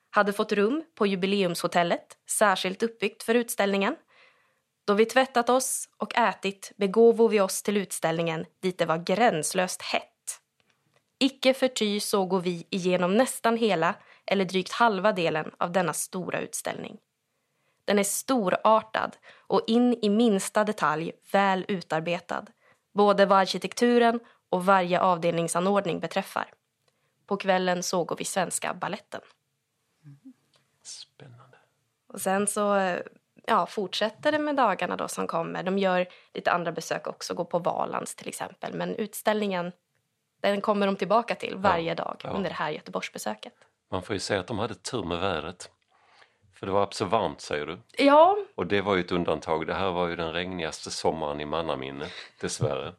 Hade fått rum på jubileumshotellet, särskilt uppbyggt för utställningen. Då vi tvättat oss och ätit begåvo vi oss till utställningen dit det var gränslöst hett. Icke förty sågo vi igenom nästan hela eller drygt halva delen av denna stora utställning. Den är storartad och in i minsta detalj väl utarbetad, både vad arkitekturen och varje avdelningsanordning beträffar. På kvällen såg vi svenska balletten. Och sen så ja, fortsätter det med dagarna då som kommer. De gör lite andra besök också, går på Valands till exempel. Men utställningen, den kommer de tillbaka till varje dag ja. under det här Göteborgsbesöket. Man får ju säga att de hade tur med vädret. För det var så varmt säger du. Ja, Och det var ju ett undantag. Det här var ju den regnigaste sommaren i mannaminne, dessvärre.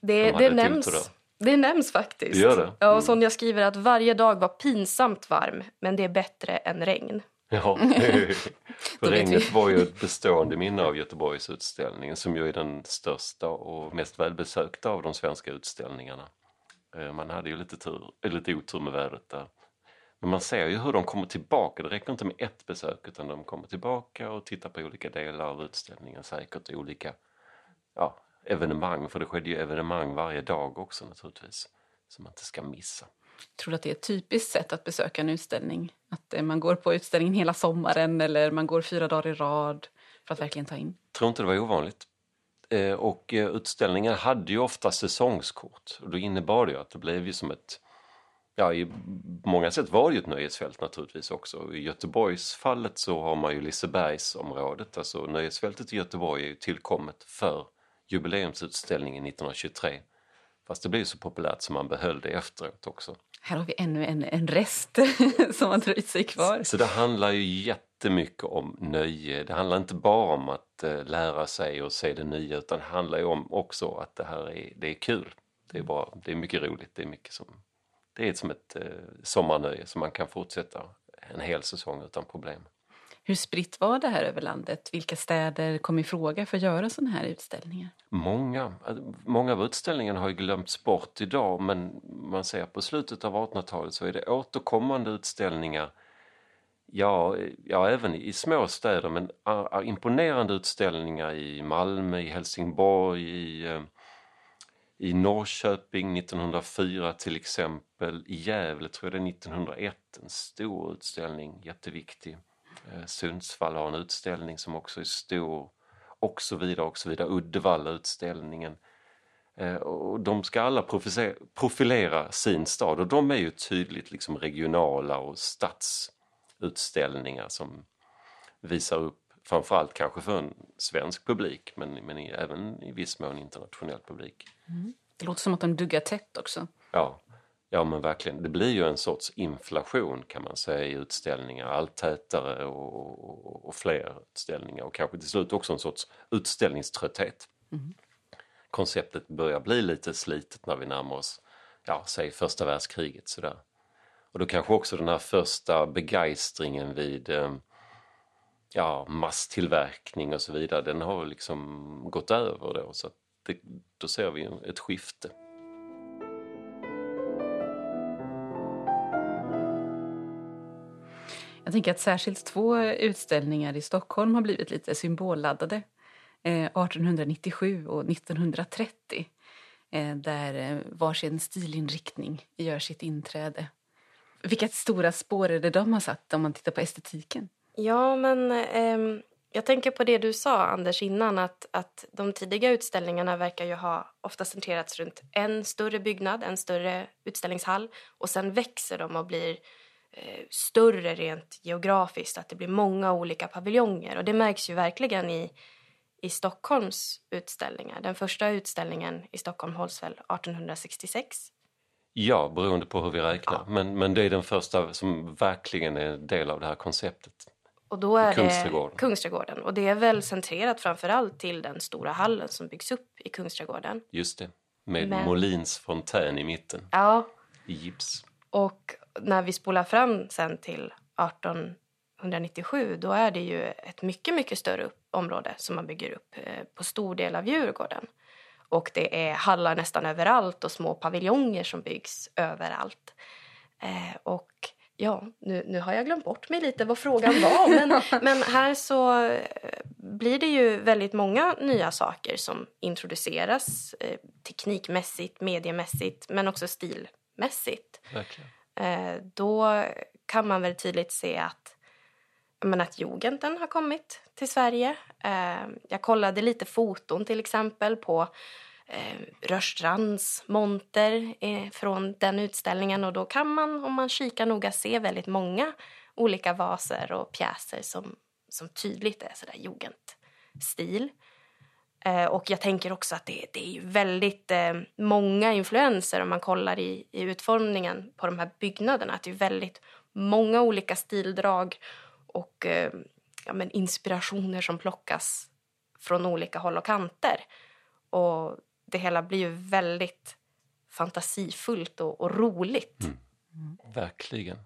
det, De det nämns. Det nämns faktiskt. Gör det? Mm. Ja, och Sonja skriver att varje dag var pinsamt varm, men det är bättre än regn. Ja, för regnet var ju ett bestående minne av Göteborgsutställningen som ju är den största och mest välbesökta av de svenska utställningarna. Eh, Man hade ju lite, tur, eh, lite otur med vädret där. Men man ser ju hur de kommer tillbaka. Det räcker inte med ett besök utan de kommer tillbaka och tittar på olika delar av utställningen säkert. Olika ja, evenemang, för det skedde ju evenemang varje dag också naturligtvis. Som man inte ska missa. Tror du att det är ett typiskt sätt att besöka en utställning? Att eh, man går på utställningen hela sommaren eller man går fyra dagar i rad för att verkligen ta in? Jag tror inte det var ovanligt. Eh, och eh, utställningar hade ju ofta säsongskort och då innebar det ju att det blev ju som ett Ja, i många sätt var det ju ett nöjesfält naturligtvis också. I Göteborgsfallet så har man ju Lisebergsområdet, alltså nöjesfältet i Göteborg är ju tillkommet för jubileumsutställningen 1923. Fast det blev ju så populärt så man behöll det efteråt också. Här har vi ännu en, en rest som har dröjt sig kvar. Så det handlar ju jättemycket om nöje. Det handlar inte bara om att eh, lära sig och se det nya utan det handlar ju om också att det här är, det är kul. Det är, bra, det är mycket roligt. Det är, mycket som, det är som ett eh, sommarnöje som man kan fortsätta en hel säsong utan problem. Hur spritt var det här över landet? Vilka städer kom i fråga för att göra sådana här utställningar? Många, alltså, många av utställningarna har ju glömts bort idag men man ser på slutet av 1800-talet så är det återkommande utställningar Ja, ja, även i små städer men imponerande utställningar i Malmö, i Helsingborg, i, eh, i Norrköping 1904 till exempel. I Gävle tror jag det är 1901, en stor utställning, jätteviktig. Eh, Sundsvall har en utställning som också är stor och så vidare och så vidare. Uddevalla-utställningen. Eh, Och de ska alla profilera sin stad och de är ju tydligt liksom regionala och stadsutställningar som visar upp framförallt kanske för en svensk publik men, men även i viss mån internationell publik. Det låter som att de duggar tätt också. Ja, ja men verkligen. Det blir ju en sorts inflation kan man säga i utställningar. Allt tätare och, och, och fler utställningar och kanske till slut också en sorts utställningströtthet. Konceptet börjar bli lite slitet när vi närmar oss, ja, säg första världskriget sådär. Och då kanske också den här första begeistringen vid eh, ja, masstillverkning och så vidare, den har liksom gått över då. Så det, då ser vi ett skifte. Jag tänker att särskilt två utställningar i Stockholm har blivit lite symbolladdade. Eh, 1897 och 1930. Eh, där eh, varsin stilinriktning gör sitt inträde. Vilka stora spår är det de har satt om man tittar på estetiken? Ja, men ehm, Jag tänker på det du sa, Anders, innan att, att de tidiga utställningarna verkar ju ha ofta centrerats runt en större byggnad, en större utställningshall och sen växer de och blir större rent geografiskt, att det blir många olika paviljonger och det märks ju verkligen i, i Stockholms utställningar. Den första utställningen i Stockholm hålls väl 1866? Ja, beroende på hur vi räknar. Ja. Men, men det är den första som verkligen är del av det här konceptet. Och då är Kungsträdgården. det Kungsträdgården. Och det är väl centrerat framförallt till den stora hallen som byggs upp i Kungsträdgården. Just det, med Men... Molins fontän i mitten. Ja. I gips. Och när vi spolar fram sen till 1897 då är det ju ett mycket, mycket större område som man bygger upp eh, på stor del av Djurgården. Och det är hallar nästan överallt och små paviljonger som byggs överallt. Eh, och ja, nu, nu har jag glömt bort mig lite vad frågan var. men, men här så eh, blir det ju väldigt många nya saker som introduceras eh, teknikmässigt, mediemässigt men också stilmässigt. Eh, Eh, då kan man väl tydligt se att, men att jugenden har kommit till Sverige. Eh, jag kollade lite foton till exempel på eh, Rörstrands monter eh, från den utställningen och då kan man om man kikar noga se väldigt många olika vaser och pjäser som, som tydligt är sådär jugendstil. Eh, och jag tänker också att det, det är väldigt eh, många influenser om man kollar i, i utformningen på de här byggnaderna. Att det är väldigt många olika stildrag och eh, ja, men inspirationer som plockas från olika håll och kanter. Och det hela blir ju väldigt fantasifullt och, och roligt. Mm. Mm. Verkligen.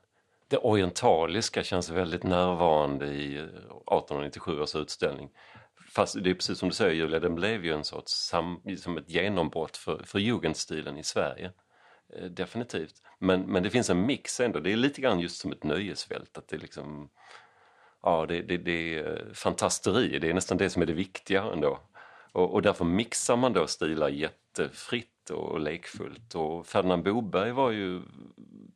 Det orientaliska känns väldigt närvarande i eh, 1897 års utställning. Fast det är precis som du säger Julia, den blev ju en sorts sam, liksom ett genombrott för, för jugendstilen i Sverige. Eh, definitivt. Men, men det finns en mix ändå, det är lite grann just som ett nöjesfält. Att det liksom, ja det, det, det är eh, fantasteri, det är nästan det som är det viktiga ändå. Och, och därför mixar man då stilar jättefritt och lekfullt. Och Ferdinand Boberg var ju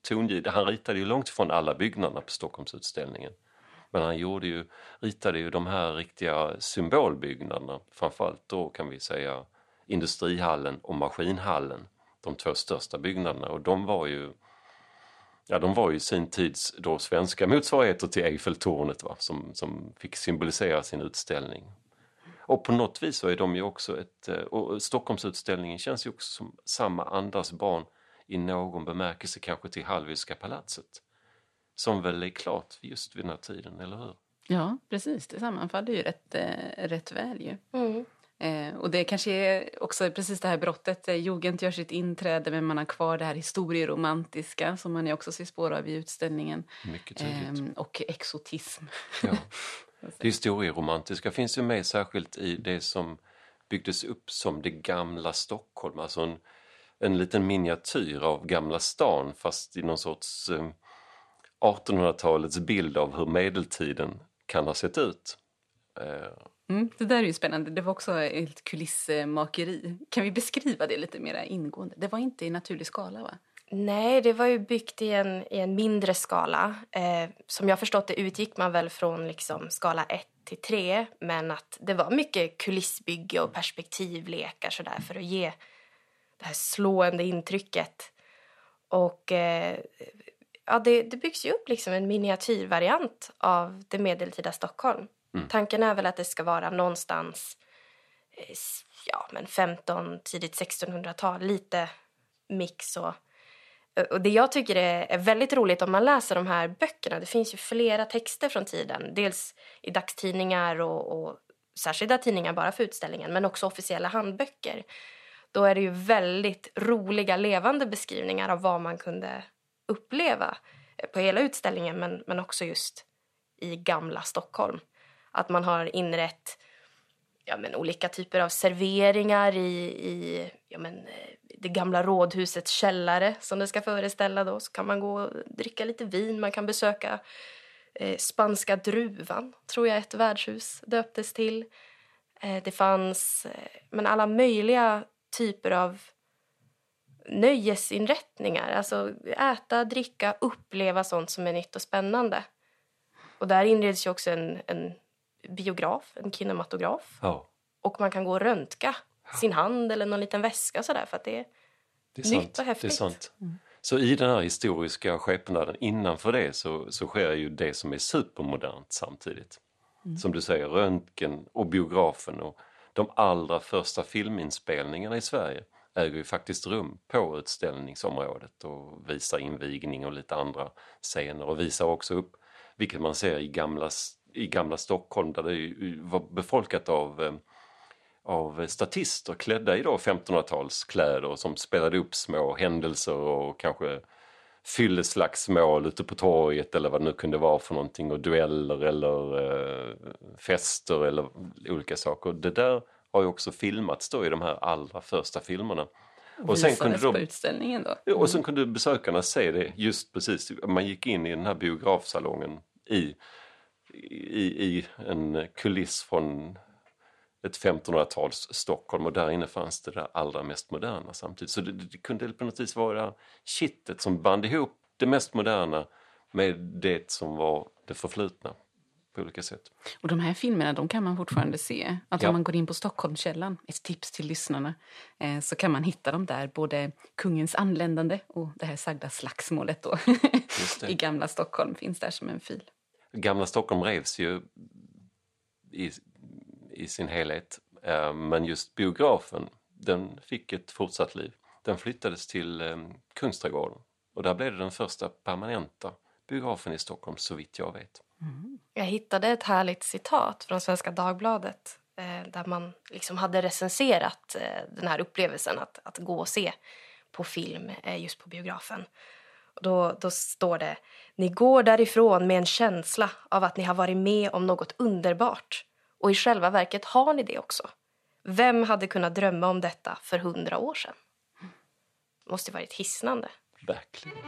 tongivande, han ritade ju långt ifrån alla byggnaderna på Stockholmsutställningen. Men han gjorde ju, ritade ju de här riktiga symbolbyggnaderna, framförallt då kan vi säga Industrihallen och Maskinhallen, de två största byggnaderna och de var ju Ja, de var ju sin tids då svenska motsvarigheter till Eiffeltornet va? Som, som fick symbolisera sin utställning. Och på något vis så är de ju också ett, eh, och Stockholmsutställningen känns ju också som samma andas barn i någon bemärkelse kanske till Hallwylska palatset. Som väl är klart just vid den här tiden, eller hur? Ja, precis. Det sammanfaller ju rätt, eh, rätt väl ju. Mm. Eh, och det kanske är också precis det här brottet. Eh, Jugend gör sitt inträde men man har kvar det här historieromantiska som man också ser spår av i utställningen. Mycket tydligt. Eh, och exotism. Ja. Det historieromantiska finns ju med särskilt i det som byggdes upp som det gamla Stockholm, alltså en, en liten miniatyr av Gamla stan fast i någon sorts eh, 1800-talets bild av hur medeltiden kan ha sett ut. Eh. Mm, det där är ju spännande. Det var också ett kulissmakeri. Kan vi beskriva det lite mer ingående? Det var inte i naturlig skala va? Nej, det var ju byggt i en, i en mindre skala. Eh, som jag förstått det utgick man väl från liksom skala 1 till 3 men att det var mycket kulissbygge och perspektivlekar sådär för att ge det här slående intrycket. Och eh, ja, det, det byggs ju upp liksom en miniatyrvariant av det medeltida Stockholm. Mm. Tanken är väl att det ska vara någonstans eh, ja, men 15, tidigt 1600-tal, lite mix och och det jag tycker är, väldigt roligt om man läser de här böckerna, det finns ju flera texter från tiden. Dels i dagstidningar och, och särskilda tidningar bara för utställningen, men också officiella handböcker. Då är det ju väldigt roliga, levande beskrivningar av vad man kunde uppleva eh, på hela utställningen, men, men också just i gamla Stockholm. Att man har inrett ja, men, olika typer av serveringar i, i ja, men, eh, det gamla rådhusets källare som det ska föreställa. Då. Så kan man gå och dricka lite vin, man kan besöka eh, Spanska druvan, tror jag ett värdshus döptes till. Eh, det fanns eh, men alla möjliga typer av nöjesinrättningar. Alltså äta, dricka, uppleva sånt som är nytt och spännande. Och där inreds ju också en, en biograf, en kinematograf. Ja, Och man kan gå och röntga sin hand eller någon liten väska sådär för att det är det är Nytt sant. och häftigt. Det är sant. Så i den här historiska skepnaden, innanför det så, så sker ju det som är supermodernt samtidigt. Som du säger, röntgen och biografen och de allra första filminspelningarna i Sverige äger ju faktiskt rum på utställningsområdet och visar invigning och lite andra scener och visar också upp, vilket man ser i gamla, i gamla Stockholm där det var befolkat av eh, av statister klädda i 1500-talskläder som spelade upp små händelser och kanske fylleslagsmål ute på torget eller vad det nu kunde vara för någonting och dueller eller eh, fester eller olika saker. Det där har ju också filmats då i de här allra första filmerna. Och sen, kunde Visades på de, utställningen då. Ja, och sen kunde besökarna se det just precis. Man gick in i den här biografsalongen i, i, i en kuliss från ett 1500-tals Stockholm och där inne fanns det där allra mest moderna samtidigt. Så det, det kunde på något vis vara kittet som band ihop det mest moderna med det som var det förflutna på olika sätt. Och de här filmerna de kan man fortfarande se. Alltså Ja. om man går in på Stockholmskällan, ett tips till lyssnarna, eh, så kan man hitta dem där. Både kungens anländande och det här sagda slagsmålet då. I gamla Stockholm finns där som en fil. Gamla Stockholm revs ju i, i sin helhet. Eh, Men just biografen, den fick ett fortsatt liv. Den flyttades till eh, Kungsträdgården och där blev det den första permanenta biografen i Stockholm så vitt jag vet. Jag hittade ett härligt citat från Svenska Dagbladet eh, där man liksom hade recenserat eh, den här upplevelsen att, att gå och se på film eh, just på biografen. Och då, då står det Ni går därifrån med en känsla av att ni har varit med om något underbart. Och i själva verket har ni det också. Vem hade kunnat drömma om detta för hundra år sedan? Det måste varit hisnande. Verkligen.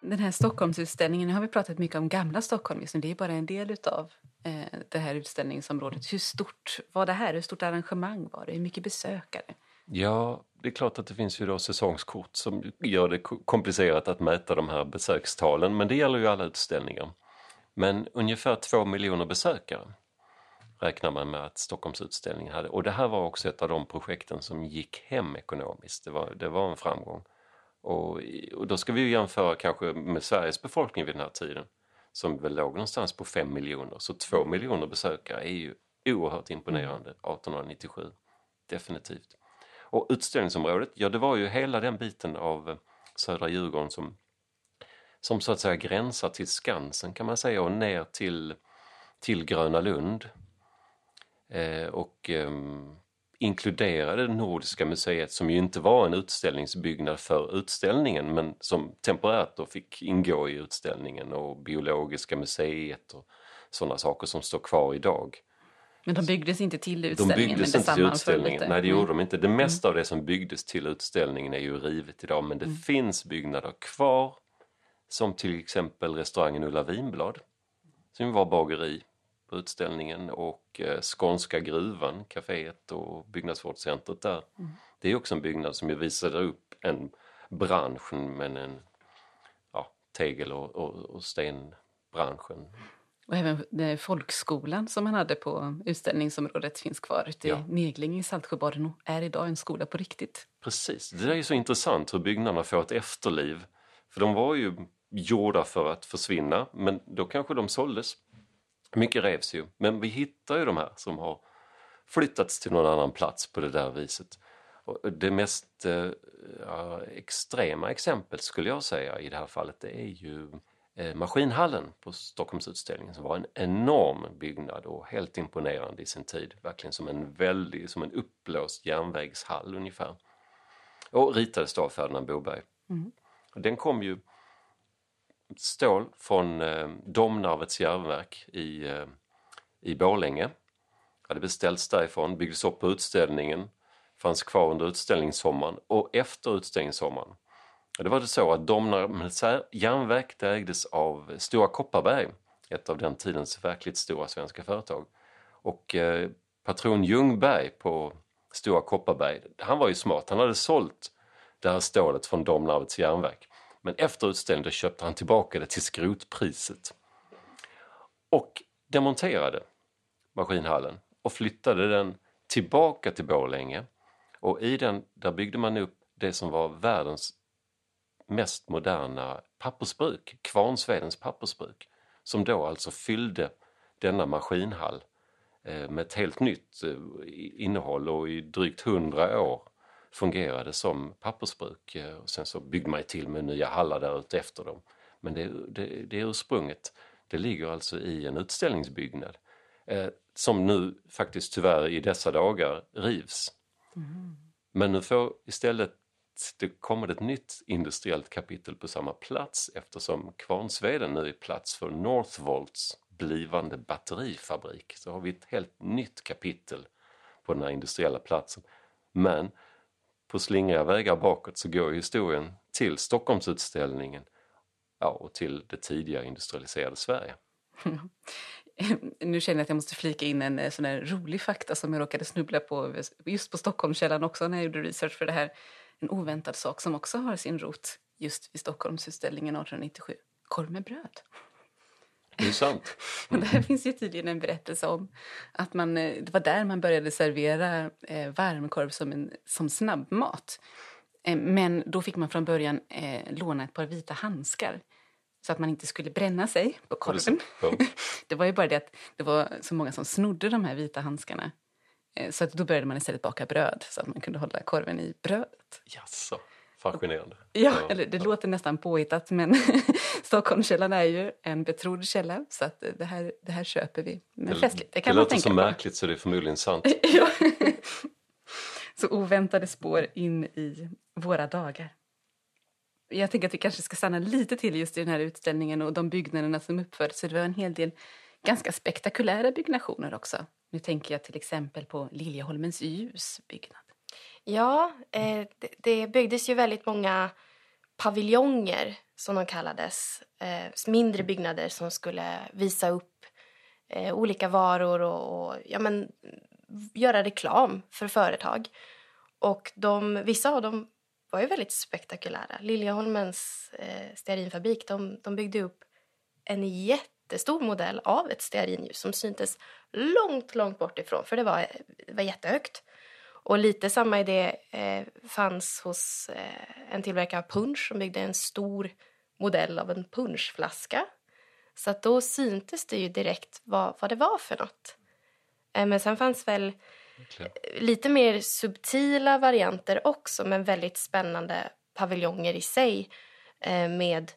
Den här Stockholmsutställningen, nu har vi pratat mycket om gamla Stockholm just nu, det är bara en del utav eh, det här utställningsområdet. Hur stort var det här? Hur stort arrangemang var det? Hur mycket besökare? Ja, det är klart att det finns ju då säsongskort som gör det komplicerat att mäta de här besökstalen, men det gäller ju alla utställningar. Men ungefär två miljoner besökare räknar man med att Stockholmsutställningen hade. Och det här var också ett av de projekten som gick hem ekonomiskt. Det var, det var en framgång. Och, och då ska vi ju jämföra kanske med Sveriges befolkning vid den här tiden som väl låg någonstans på fem miljoner. Så två miljoner besökare är ju oerhört imponerande 1897. Definitivt. Och utställningsområdet, ja det var ju hela den biten av eh, södra Djurgården som, som så att säga gränsar till Skansen kan man säga och ner till, till Gröna Lund. Eh, och ehm, inkluderade Nordiska museet som ju inte var en utställningsbyggnad för utställningen men som temporärt då fick ingå i utställningen och Biologiska museet och sådana saker som står kvar idag. Men de byggdes inte till De utställningen? byggdes men inte till utställningen. Nej, det Mm. gjorde de inte. Det mesta av det som byggdes till utställningen är ju rivet idag, men det finns byggnader kvar. Som till exempel restaurangen Ulla Vinblad, som var bageri på utställningen och eh, Skånska gruvan, kaféet och byggnadsvårdscentret där. Det är också en byggnad som ju visade upp en bransch, men en ja, tegel och, och, och stenbranschen. Och även eh, folkskolan som man hade på utställningsområdet finns kvar ute i Ja. Negling i Saltsjöbaden och är idag en skola på riktigt. Precis, det där är ju så intressant hur byggnaderna får ett efterliv. För de var ju gjorda för att försvinna, men då kanske de såldes. Mycket revs ju, men vi hittar ju de här som har flyttats till någon annan plats på det där viset. Och det mest eh, extrema exemplet skulle jag säga i det här fallet det är ju eh, Maskinhallen på Stockholmsutställningen som var en enorm byggnad och helt imponerande i sin tid. Verkligen som en väldig, som en uppblåst järnvägshall ungefär. Och ritades då av Ferdinand Boberg. Och Den kom ju stål från eh, Domnarvets järnverk i, eh, i Borlänge. Hade beställts därifrån, byggdes upp på utställningen, fanns kvar under utställningssommaren och efter utställningssommaren. Det var det så att Domnarvets järnverk det ägdes av Stora Kopparberg, ett av den tidens verkligt stora svenska företag. Och eh, patron Ljungberg på Stora Kopparberg, han var ju smart, han hade sålt det här stålet från Domnarvets järnverk. Men efter utställningen köpte han tillbaka det till skrotpriset. Och demonterade maskinhallen och flyttade den tillbaka till Borlänge. Och i den, där byggde man upp det som var världens mest moderna pappersbruk, Kvarnsvedens pappersbruk, som då alltså fyllde denna maskinhall eh, med ett helt nytt eh, innehåll och i drygt hundra år fungerade som pappersbruk. Eh, och sen så byggde man till med nya hallar där ute efter dem. Men det, det, det ursprunget det ligger alltså i en utställningsbyggnad eh, som nu faktiskt tyvärr i dessa dagar rivs. Mm. Men nu får istället det kommer ett nytt industriellt kapitel på samma plats eftersom Kvarnsveden nu är plats för Northvolts blivande batterifabrik. Så har vi ett helt nytt kapitel på den här industriella platsen. Men på slingriga vägar bakåt så går historien till Stockholmsutställningen ja, och till det tidigare industrialiserade Sverige. nu känner jag att jag måste flika in en eh, sån här rolig fakta som jag råkade snubbla på just på Stockholmskällan också när jag gjorde research för det här. En oväntad sak som också har sin rot just vid Stockholmsutställningen 1897. Korv med bröd. Det är sant. Mm. där finns ju tydligen en berättelse om att man, eh, det var där man började servera eh, varmkorv som, en, som snabbmat. Eh, men då fick man från början eh, låna ett par vita handskar så att man inte skulle bränna sig på korven. det var ju bara det att det var så många som snodde de här vita handskarna. Eh, så att då började man istället baka bröd så att man kunde hålla korven i brödet. Jaså, fascinerande. Ja, ja. Eller, det ja. låter nästan påhittat men Stockholmskällan är ju en betrodd källa så att det här, det här köper vi. Men det, festligt, det kan det man låter tänka så på. märkligt så det är förmodligen sant. ja. Så oväntade spår in i våra dagar. Jag tänker att vi kanske ska stanna lite till just i den här utställningen och de byggnaderna som uppfördes. det var en hel del ganska spektakulära byggnationer också. Nu tänker jag till exempel på Liljeholmens ljusbyggnad. Ja, eh, det, det byggdes ju väldigt många paviljonger som de kallades. Eh, mindre byggnader som skulle visa upp eh, olika varor och, och ja, men, göra reklam för företag. Och de, vissa av dem var ju väldigt spektakulära. Liljeholmens eh, stearinfabrik de, de byggde upp en jättestor modell av ett stearinljus som syntes långt, långt bort ifrån för det var, det var jättehögt. Och lite samma idé eh, fanns hos eh, en tillverkare av punsch som byggde en stor modell av en punschflaska. Så att då syntes det ju direkt vad, vad det var för något. Eh, men sen fanns väl lite mer subtila varianter också men väldigt spännande paviljonger i sig eh, med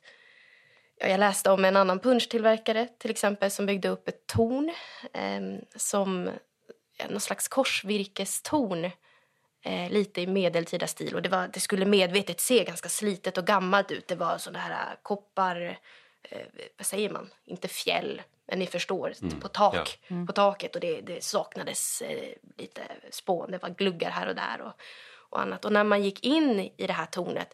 jag läste om en annan punschtillverkare till exempel som byggde upp ett torn eh, som någon slags korsvirkestorn eh, lite i medeltida stil och det, var, det skulle medvetet se ganska slitet och gammalt ut. Det var sådana här koppar, vad säger man, inte fjäll men ni förstår, mm. på, tak, ja. mm. på taket och det, det saknades eh, lite spån. Det var gluggar här och där och, och annat. Och när man gick in i det här tornet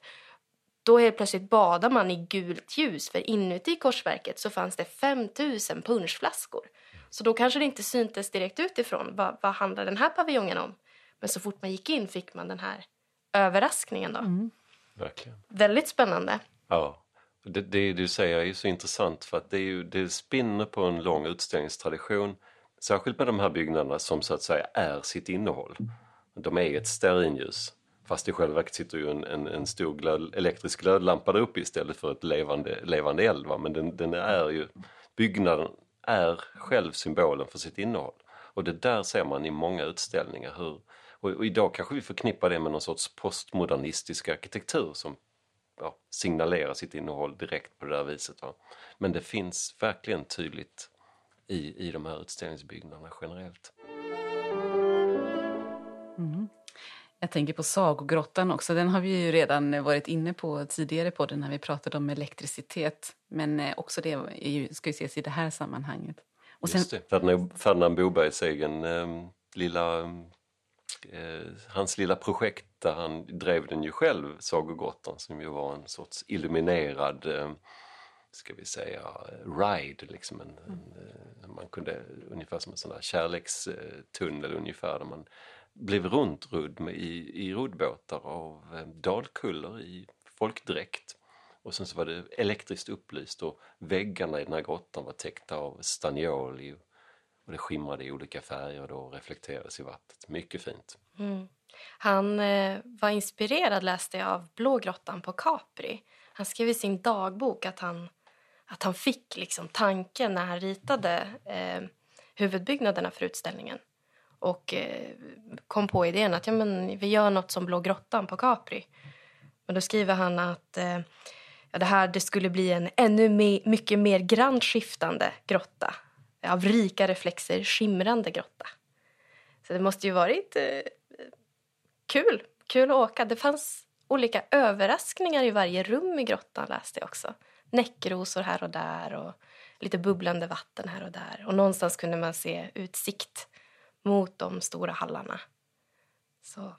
då helt plötsligt badade man i gult ljus för inuti korsverket så fanns det 5000 punschflaskor. Så då kanske det inte syntes direkt utifrån vad, vad handlar den här paviljongen om. Men så fort man gick in fick man den här överraskningen då. Mm. Verkligen. Väldigt spännande. Ja. Det, det du säger är ju så intressant för att det, är ju, det spinner på en lång utställningstradition. Särskilt med de här byggnaderna som så att säga är sitt innehåll. De är ett stearinljus. Fast i själva verket sitter ju en, en, en stor glöd, elektrisk glödlampa där uppe istället för ett levande, levande eld. Va? Men den, den är ju, byggnaden är själv symbolen för sitt innehåll. Och det där ser man i många utställningar. Hur, och, och idag kanske vi förknippar det med någon sorts postmodernistisk arkitektur som ja, signalerar sitt innehåll direkt på det där viset. Va? Men det finns verkligen tydligt i, i de här utställningsbyggnaderna generellt. Mm. Jag tänker på Sagogrottan också. Den har vi ju redan varit inne på tidigare på den när vi pratade om elektricitet. Men eh, också det ju, ska ju ses i det här sammanhanget. Och sen... Just det. Ferdinand, Ferdinand Bobergs egen eh, lilla eh, hans lilla projekt där han drev den ju själv, Sagogrottan, som ju var en sorts illuminerad eh, ska vi säga, ride. Liksom en, mm. en, eh, man kunde, ungefär som en sån där kärlekstunnel ungefär, där man blev runtrudd med, i, i roddbåtar av eh, dalkullor i folkdräkt. Och sen så var det elektriskt upplyst och väggarna i den här grottan var täckta av stanioli Och det skimrade i olika färger och reflekterades i vattnet. Mycket fint. Mm. Han eh, var inspirerad, läste jag, av Blå grottan på Capri. Han skrev i sin dagbok att han, att han fick liksom tanken när han ritade eh, huvudbyggnaderna för utställningen och eh, kom på idén att ja, men vi gör nåt som Blå grottan på Capri. Men då skriver han att eh, ja, det här det skulle bli en ännu me mycket mer grant skiftande grotta av rika reflexer skimrande grotta. Så det måste ju varit eh, kul, kul att åka. Det fanns olika överraskningar i varje rum i grottan läste jag också. Näckrosor här och där och lite bubblande vatten här och där. Och någonstans kunde man se utsikt mot de stora hallarna. Så.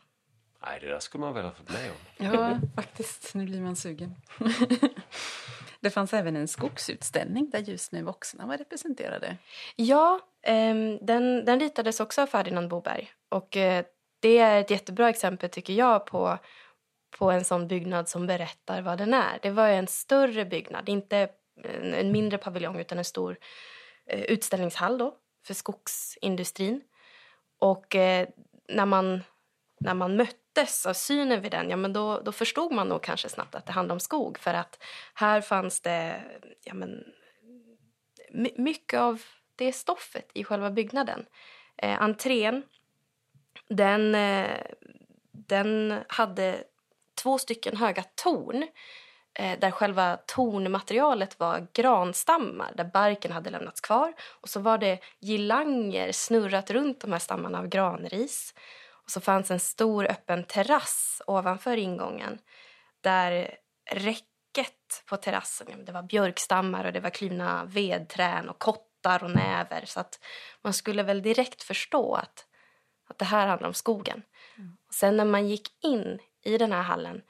Nej, det där skulle man väl ha fått med om. Ja, faktiskt. Nu blir man sugen. det fanns även en skogsutställning där Ljusne vuxna var representerade. Ja, eh, den, den ritades också av Ferdinand Boberg. Och eh, det är ett jättebra exempel tycker jag på, på en sån byggnad som berättar vad den är. Det var en större byggnad, inte en, en mindre paviljong utan en stor eh, utställningshall då, för skogsindustrin. Och eh, när, man, när man möttes av synen vid den, ja, men då, då förstod man nog kanske snabbt att det handlade om skog. För att här fanns det ja, men, mycket av det stoffet i själva byggnaden. Eh, entrén, den, eh, den hade två stycken höga torn eh, där själva tornmaterialet var granstammar där barken hade lämnats kvar. Och så var det girlanger snurrat runt de här stammarna av granris. Och så fanns en stor öppen terrass ovanför ingången där räcket på terrassen, det var björkstammar och det var klivna vedträn och kottar och näver. Så att man skulle väl direkt förstå att, att det här handlar om skogen. Mm. Och sen när man gick in i den här hallen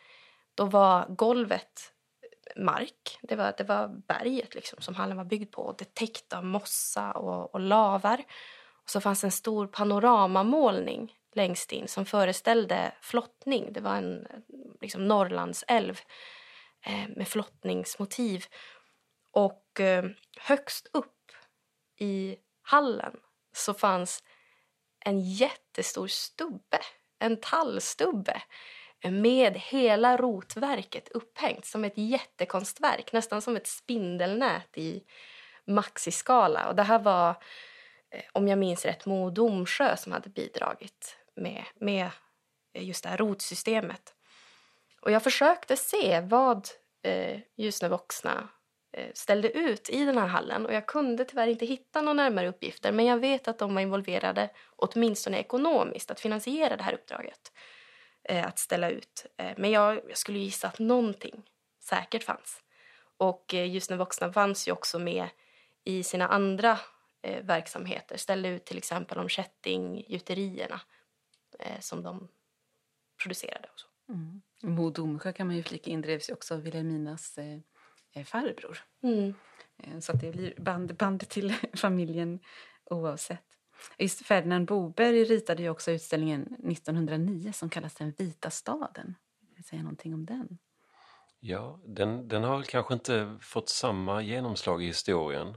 då var golvet mark. Det var, det var berget liksom, som hallen var byggd på. Det täckt av mossa och, och lavar. Och så fanns en stor panoramamålning längst in som föreställde flottning. Det var en liksom, Norrlandsälv eh, med flottningsmotiv. Och eh, högst upp i hallen så fanns en jättestor stubbe, en tallstubbe med hela rotverket upphängt som ett jättekonstverk, nästan som ett spindelnät i maxiskala. Och det här var, eh, om jag minns rätt, Mo Domsjö som hade bidragit med, med just det här rotsystemet. Och jag försökte se vad eh, Ljusne Voxna eh, ställde ut i den här hallen och jag kunde tyvärr inte hitta några närmare uppgifter men jag vet att de var involverade, åtminstone ekonomiskt, att finansiera det här uppdraget eh, att ställa ut. Eh, men jag, jag, skulle gissa att någonting säkert fanns. Och eh, just när vuxna fanns ju också med i sina andra eh, verksamheter. Ställde ut till exempel om kättinggjuterierna eh, som de producerade. Och så. Mm. Mo Domsjö kan man ju flika in drevs ju också av Vilhelminas farbror. Mm. Så att det blir band, band till familjen oavsett. Just Ferdinand Boberg ritade ju också utställningen 1909 som kallas Den vita staden. Vill du säga någonting om den? Ja, den, den har kanske inte fått samma genomslag i historien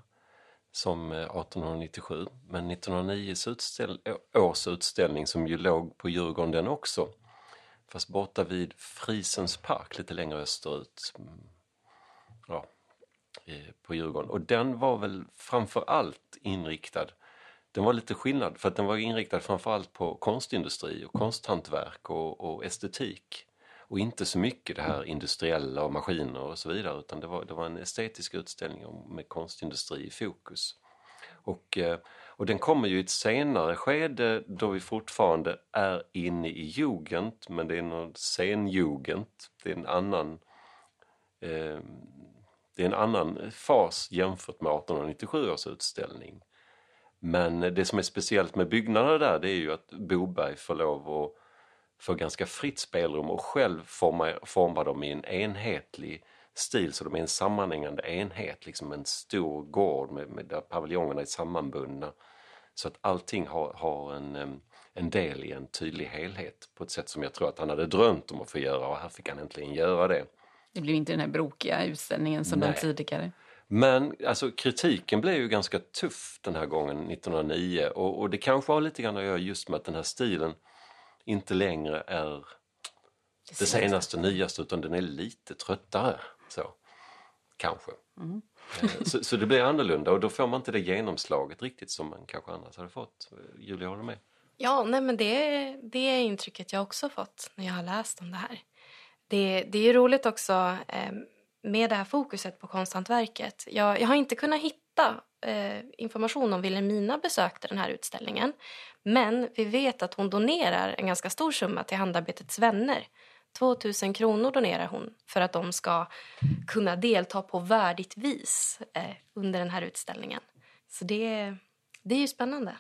som eh, 1897. Men 1909 utställ års utställning som ju låg på Djurgården den också. Fast borta vid Frisens park lite längre österut. Mm, ja, eh, på Djurgården. Och den var väl framför allt inriktad den var lite skillnad för att den var inriktad framförallt på konstindustri och konsthantverk och, och, estetik. Och inte så mycket det här industriella och maskiner och så vidare utan det var, det var en estetisk utställning med konstindustri i fokus. Och, eh, och den kommer ju i ett senare skede då vi fortfarande är inne i jugend men det är någon senjugend. Det är en annan eh, det är en annan fas jämfört med 1897 års utställning. Men det som är speciellt med byggnaderna där det är ju att Boberg får lov att få ganska fritt spelrum och själv forma, forma dem i en enhetlig stil så de är en sammanhängande enhet, liksom en stor gård med, med där paviljongerna är sammanbundna. Så att allting har, har en, en del i en tydlig helhet på ett sätt som jag tror att han hade drömt om att få göra och här fick han äntligen göra det. Det blev inte den här brokiga utställningen som Nej. de tidigare. Men alltså, kritiken blev ju ganska tuff den här gången 1909 och, och det kanske har lite grann att göra just med att den här stilen inte längre är det senaste nyaste utan den är lite tröttare. Så, kanske. Mm. Så, så, det blir annorlunda och då får man inte det genomslaget riktigt som man kanske annars hade fått. Julia håller med? Ja, nej men det, det är intrycket jag också fått när jag har läst om det här. Det, det är roligt också eh, med det här fokuset på konsthantverket. Jag, jag har inte kunnat hitta eh, information om Wilhelmina besökte den här utställningen. Men vi vet att hon donerar en ganska stor summa till Handarbetets vänner 2000 kronor donerar hon för att de ska kunna delta på värdigt vis eh, under den här utställningen. Så det, det är ju spännande.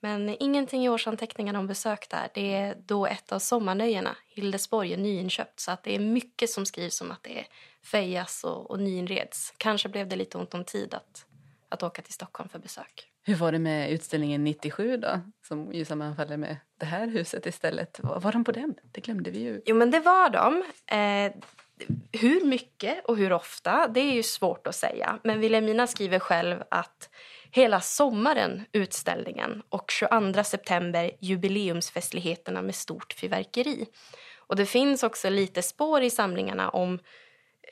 Men ingenting i årsanteckningarna om besök där. Det är då ett av sommarnöjena, Hildesborg, är nyinköpt. Så att det är mycket som skrivs om att det fejas och, och nyinreds. Kanske blev det lite ont om tid att, att åka till Stockholm för besök. Hur var det med utställningen 97 då, som ju sammanfaller med det här huset istället? Var, var de på den? Det glömde vi ju. Jo, men det var de. Eh, hur mycket och hur ofta, det är ju svårt att säga. Men Wilhelmina skriver själv att hela sommaren utställningen och 22 september jubileumsfestligheterna med stort fyrverkeri. Och det finns också lite spår i samlingarna om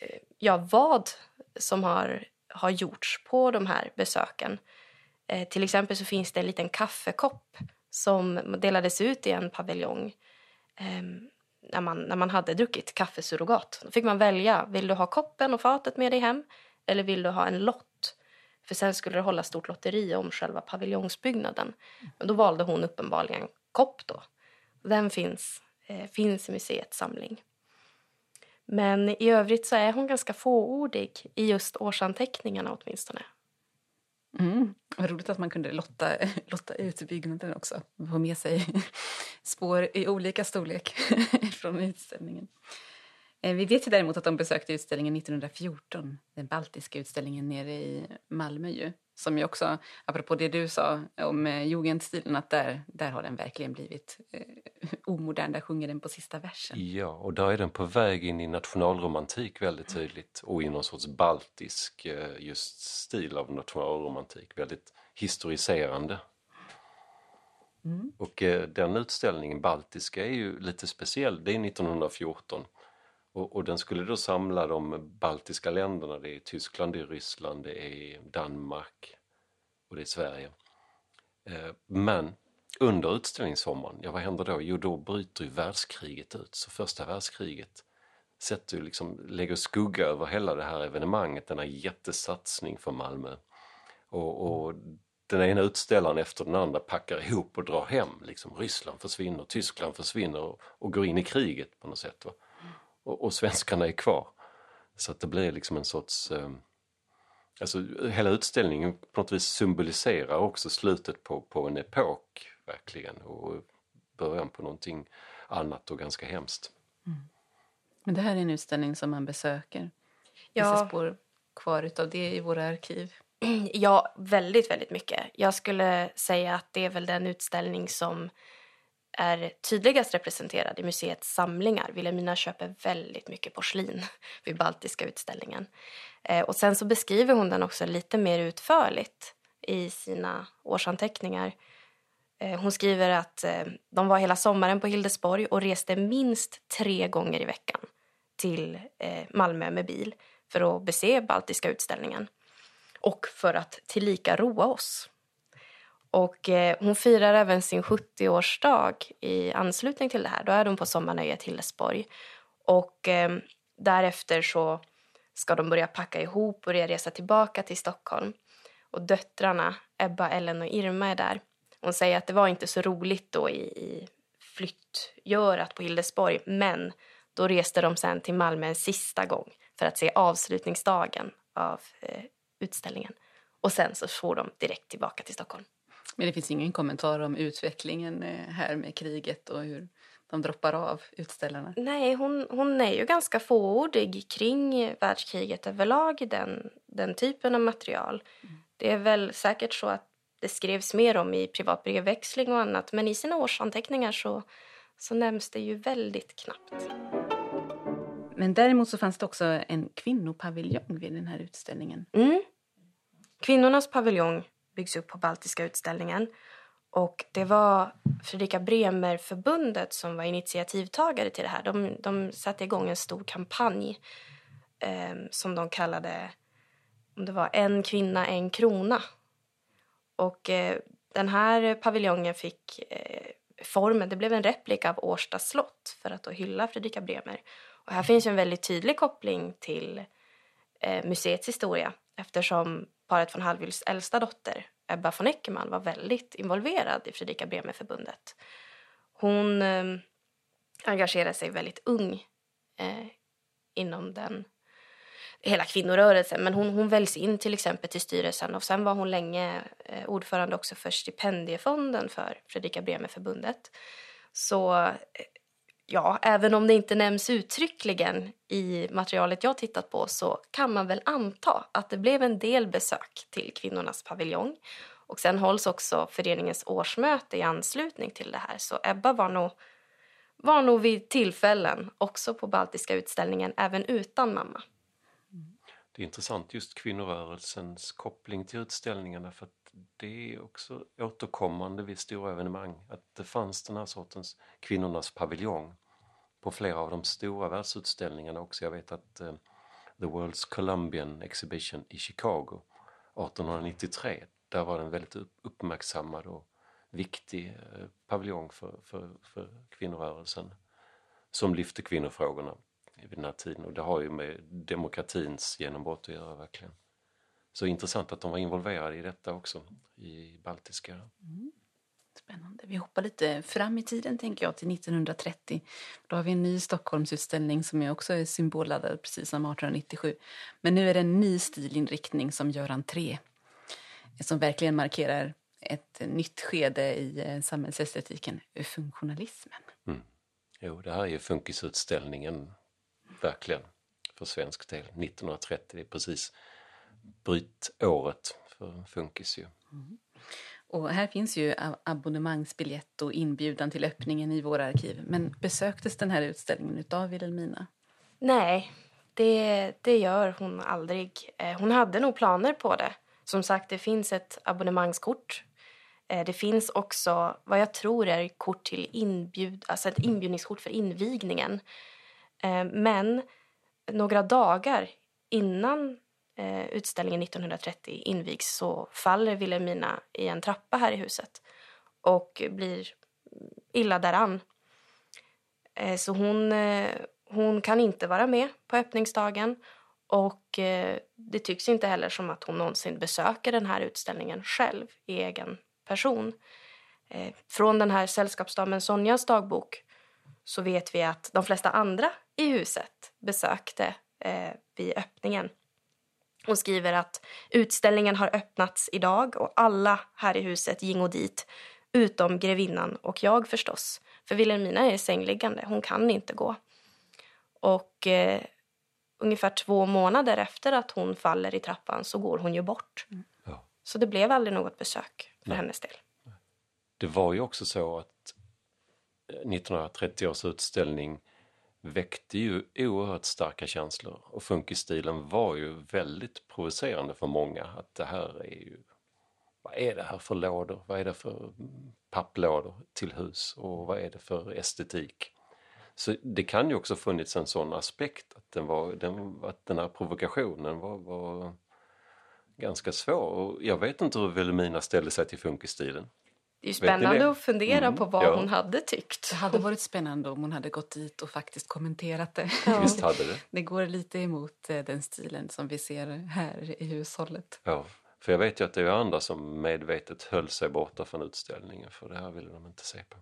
eh, ja, vad som har, har gjorts på de här besöken. Eh, till exempel så finns det en liten kaffekopp som delades ut i en paviljong eh, när, man, när man hade druckit kaffesurrogat. Då fick man välja, vill du ha koppen och fatet med dig hem eller vill du ha en lott? För sen skulle det hålla stort lotteri om själva paviljongsbyggnaden. Men då valde hon uppenbarligen kopp då. Den finns, eh, finns i museets samling. Men i övrigt så är hon ganska fåordig i just årsanteckningarna åtminstone. Mm. Vad roligt att man kunde lotta, lotta ut byggnaden också. Få med sig spår i olika storlek från utställningen. Eh, vi vet ju däremot att de besökte utställningen 1914, den baltiska utställningen nere i Malmö ju. Som ju också, apropå det du sa om eh, jugendstilen, att där, där har den verkligen blivit eh, omodern. Där sjunger den på sista versen. Ja, och där är den på väg in i nationalromantik väldigt tydligt och i någon sorts baltisk eh, just stil av nationalromantik. Väldigt historiserande. Mm. Och eh, den utställningen, Baltiska, är ju lite speciell. Det är 1914. Och, och, den skulle då samla de baltiska länderna, det är Tyskland, det är Ryssland, det är Danmark och det är Sverige. Eh, men under utställningssommaren, ja vad händer då? Jo då bryter ju världskriget ut, så första världskriget sätter ju liksom, lägger skugga över hela det här evenemanget, denna jättesatsning för Malmö. Och, och den ena utställaren efter den andra packar ihop och drar hem. Liksom, Ryssland försvinner, Tyskland försvinner och, och går in i kriget på något sätt. Va? Och, och svenskarna är kvar. Så att det blir liksom en sorts... Eh, alltså hela utställningen på något vis symboliserar också slutet på, på en epok verkligen och början på någonting annat och ganska hemskt. Mm. Men det här är en utställning som man besöker. Ja. Det spår kvar utav det i våra arkiv? Ja, väldigt, väldigt mycket. Jag skulle säga att det är väl den utställning som är tydligast representerad i museets samlingar. Wilhelmina köper väldigt mycket porslin vid Baltiska utställningen. Eh, och sen så beskriver hon den också lite mer utförligt i sina årsanteckningar. Eh, hon skriver att eh, de var hela sommaren på Hildesborg och reste minst tre gånger i veckan till Malmö med bil för att bese Baltiska utställningen och för att tillika roa oss. Och eh, hon firar även sin 70-årsdag i anslutning till det här. Då är de på sommarnöjet Hillesborg. Och eh, därefter så ska de börja packa ihop och börja resa tillbaka till Stockholm. Och döttrarna, Ebba, Ellen och Irma är där. Hon säger att det var inte så roligt då i, i flyttgörat på Hildesborg, men då reste de sen till Malmö en sista gång för att se avslutningsdagen av eh, utställningen. Och sen så får de direkt tillbaka till Stockholm. Men det finns ingen kommentar om utvecklingen eh, här med kriget och hur de droppar av utställarna? Nej, hon, hon är ju ganska fåordig kring världskriget överlag, den, den typen av material. Mm. Det är väl säkert så att det skrevs mer om i privat brevväxling och annat men i sina årsanteckningar så, så nämns det ju väldigt knappt. Men däremot så fanns det också en kvinnopaviljong vid den här utställningen. Mm, Kvinnornas paviljong byggs upp på Baltiska utställningen och det var Fredrika Bremer-förbundet som var initiativtagare till det här. De, de satte igång en stor kampanj eh, som de kallade om det var En kvinna, en krona. Och eh, den här paviljongen fick eh, formen, det blev en replika av Årsta slott för att då hylla Fredrika Bremer. Och här finns en väldigt tydlig koppling till eh, museets historia eftersom paret von Hallwyls äldsta dotter Ebba von Eckermann var väldigt involverad i Fredrika Bremer-förbundet. Hon eh, engagerade sig väldigt ung eh, inom den hela kvinnorörelsen. Men hon, hon väljs in till exempel till styrelsen och sen var hon länge eh, ordförande också för stipendiefonden för Fredrika Bremer-förbundet. Så eh, ja, även om det inte nämns uttryckligen i materialet jag tittat på så kan man väl anta att det blev en del besök till kvinnornas paviljong. Och sen hålls också föreningens årsmöte i anslutning till det här. Så Ebba var nog, var nog vid tillfällen också på Baltiska utställningen även utan mamma. Mm. Det är intressant just kvinnorörelsens koppling till utställningarna för att det är också återkommande vid stora evenemang att det fanns den här sortens kvinnornas paviljong på flera av de stora världsutställningarna också. Jag vet att eh, The World's Columbian Exhibition i Chicago 1893, där var den väldigt uppmärksammad och viktig eh, paviljong för, för, för kvinnorörelsen som lyfte kvinnofrågorna vid den här tiden och det har ju med demokratins genombrott att göra verkligen. Så intressant att de var involverade i detta också, i baltiska. Mm. Spännande. Vi hoppar lite fram i tiden tänker jag till 1930. Då har vi en ny Stockholmsutställning som är också är symbolladdad precis som 1897. Men nu är det en ny stilinriktning som gör entré. Som verkligen markerar ett nytt skede i eh, samhällsestetiken, funktionalismen. Mm. Jo, det här är ju funkisutställningen verkligen för svensk del. 1930, det är precis brytåret för funkis ju. Mm. Och här finns ju abonnemangsbiljett och inbjudan till öppningen i våra arkiv. Men besöktes den här utställningen utav Wilhelmina? Nej, det, det gör hon aldrig. Eh, hon hade nog planer på det. Som sagt, det finns ett abonnemangskort. Eh, det finns också vad jag tror är kort till inbjud, alltså ett inbjudningskort för invigningen. Eh, men några dagar innan eh, utställningen 1930 invigs så faller Wilhelmina i en trappa här i huset och blir illa däran. Eh, så hon, eh, hon kan inte vara med på öppningsdagen och eh, det tycks inte heller som att hon någonsin besöker den här utställningen själv i egen person. Eh, från den här sällskapsdamen Sonjas dagbok så vet vi att de flesta andra i huset besökte eh, vid öppningen. Hon skriver att utställningen har öppnats idag och alla här i huset gingo dit utom grevinnan och jag förstås. För Wilhelmina är sängliggande, hon kan inte gå. Och eh, ungefär två månader efter att hon faller i trappan så går hon ju bort. Mm. Ja. Så det blev aldrig något besök för Nej. hennes del. Det var ju också så att 1930 års utställning väckte ju oerhört starka känslor och funkisstilen var ju väldigt provocerande för många. Att det här är ju, vad är det här för lådor? Vad är det för papplådor till hus och vad är det för estetik? Så det kan ju också funnits en sån aspekt att den, var, den, att den här provokationen var, var ganska svår. Och jag vet inte hur Vilhelmina ställde sig till funkisstilen. Det är spännande att fundera mm, på vad ja. hon hade tyckt. Det hade varit spännande om hon hade gått dit och faktiskt kommenterat det. Ja. Visst hade det. Det går lite emot eh, den stilen som vi ser här i hushållet. Ja, för jag vet ju att det är andra som medvetet höll sig borta från utställningen för det här ville de inte se på.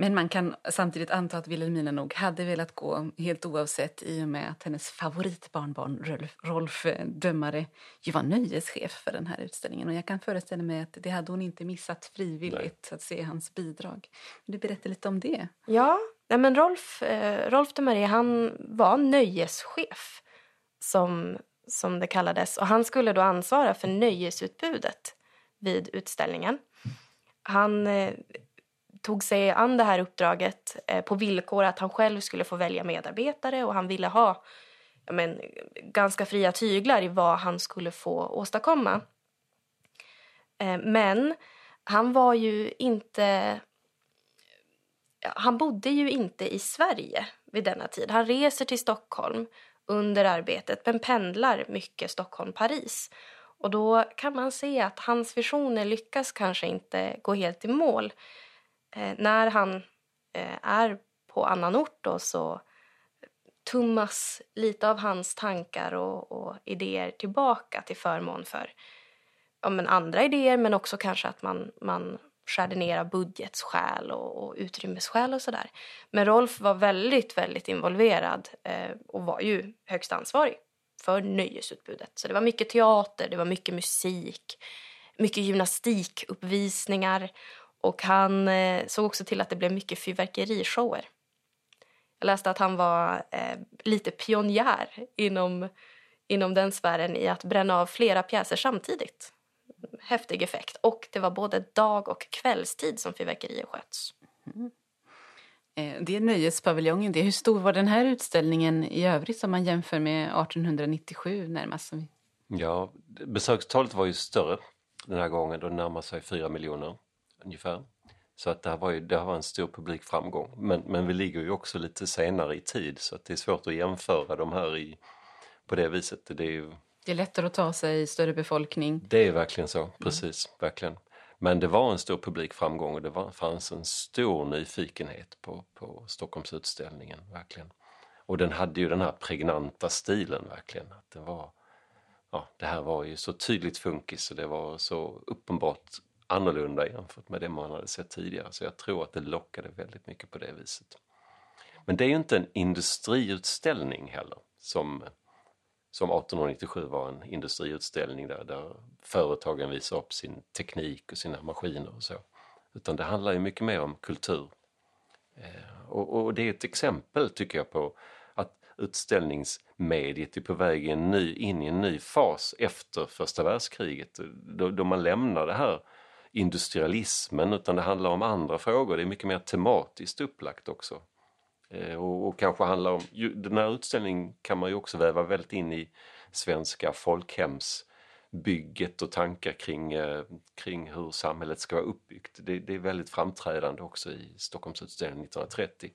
Men man kan samtidigt anta att Wilhelmina nog hade velat gå helt oavsett i och med att hennes favoritbarnbarn Rolf, Rolf eh, Dömare ju var nöjeschef för den här utställningen. Och jag kan föreställa mig att det hade hon inte missat frivilligt Nej. att se hans bidrag. Vill du berätta lite om det? Ja, Nej, men Rolf, eh, Rolf Dömare han var nöjeschef som, som det kallades. Och han skulle då ansvara för nöjesutbudet vid utställningen. Han eh, tog sig an det här uppdraget eh, på villkor att han själv skulle få välja medarbetare och han ville ha men, ganska fria tyglar i vad han skulle få åstadkomma. Eh, men han var ju inte... Han bodde ju inte i Sverige vid denna tid. Han reser till Stockholm under arbetet men pendlar mycket Stockholm-Paris. Och då kan man se att hans visioner lyckas kanske inte gå helt i mål. Eh, när han eh, är på annan ort då, så tummas lite av hans tankar och, och idéer tillbaka till förmån för ja, men andra idéer men också kanske att man, man skärde ner av budgetsskäl och, och utrymmesskäl och sådär. Men Rolf var väldigt, väldigt involverad eh, och var ju högst ansvarig för nöjesutbudet. Så det var mycket teater, det var mycket musik, mycket gymnastikuppvisningar och han eh, såg också till att det blev mycket fyrverkerishower. Jag läste att han var eh, lite pionjär inom, inom den sfären i att bränna av flera pjäser samtidigt. Häftig effekt. Och det var både dag och kvällstid som fyrverkerier sköts. Mm. Det är nöjespaviljongen. Det. Hur stor var den här utställningen i övrigt om man jämför med 1897 närmast? Ja, besökstalet var ju större den här gången. Då närmar sig fyra miljoner ungefär. Så att det, här var ju, det var en stor publikframgång. Men, men vi ligger ju också lite senare i tid så att det är svårt att jämföra de här i, på det viset. Det är, ju, det är lättare att ta sig i större befolkning. Det är verkligen så, precis. Mm. verkligen. Men det var en stor publikframgång och det var, fanns en stor nyfikenhet på, på Stockholmsutställningen, verkligen. Och den hade ju den här pregnanta stilen verkligen. Att det, var, ja, det här var ju så tydligt funkis och det var så uppenbart annorlunda jämfört med det man hade sett tidigare. Så jag tror att det lockade väldigt mycket på det viset. Men det är ju inte en industriutställning heller som, som 1897 var en industriutställning där, där företagen visar upp sin teknik och sina maskiner och så. Utan det handlar ju mycket mer om kultur. Eh, och, och det är ett exempel tycker jag på att utställningsmediet är på väg in, ny, in i en ny fas efter första världskriget då, då man lämnar det här industrialismen utan det handlar om andra frågor. Det är mycket mer tematiskt upplagt också. Eh, och, och, kanske handlar om, den här utställningen kan man ju också väva väldigt in i svenska folkhemsbygget och tankar kring, eh, kring hur samhället ska vara uppbyggt. Det, det är väldigt framträdande också i Stockholmsutställningen 1930.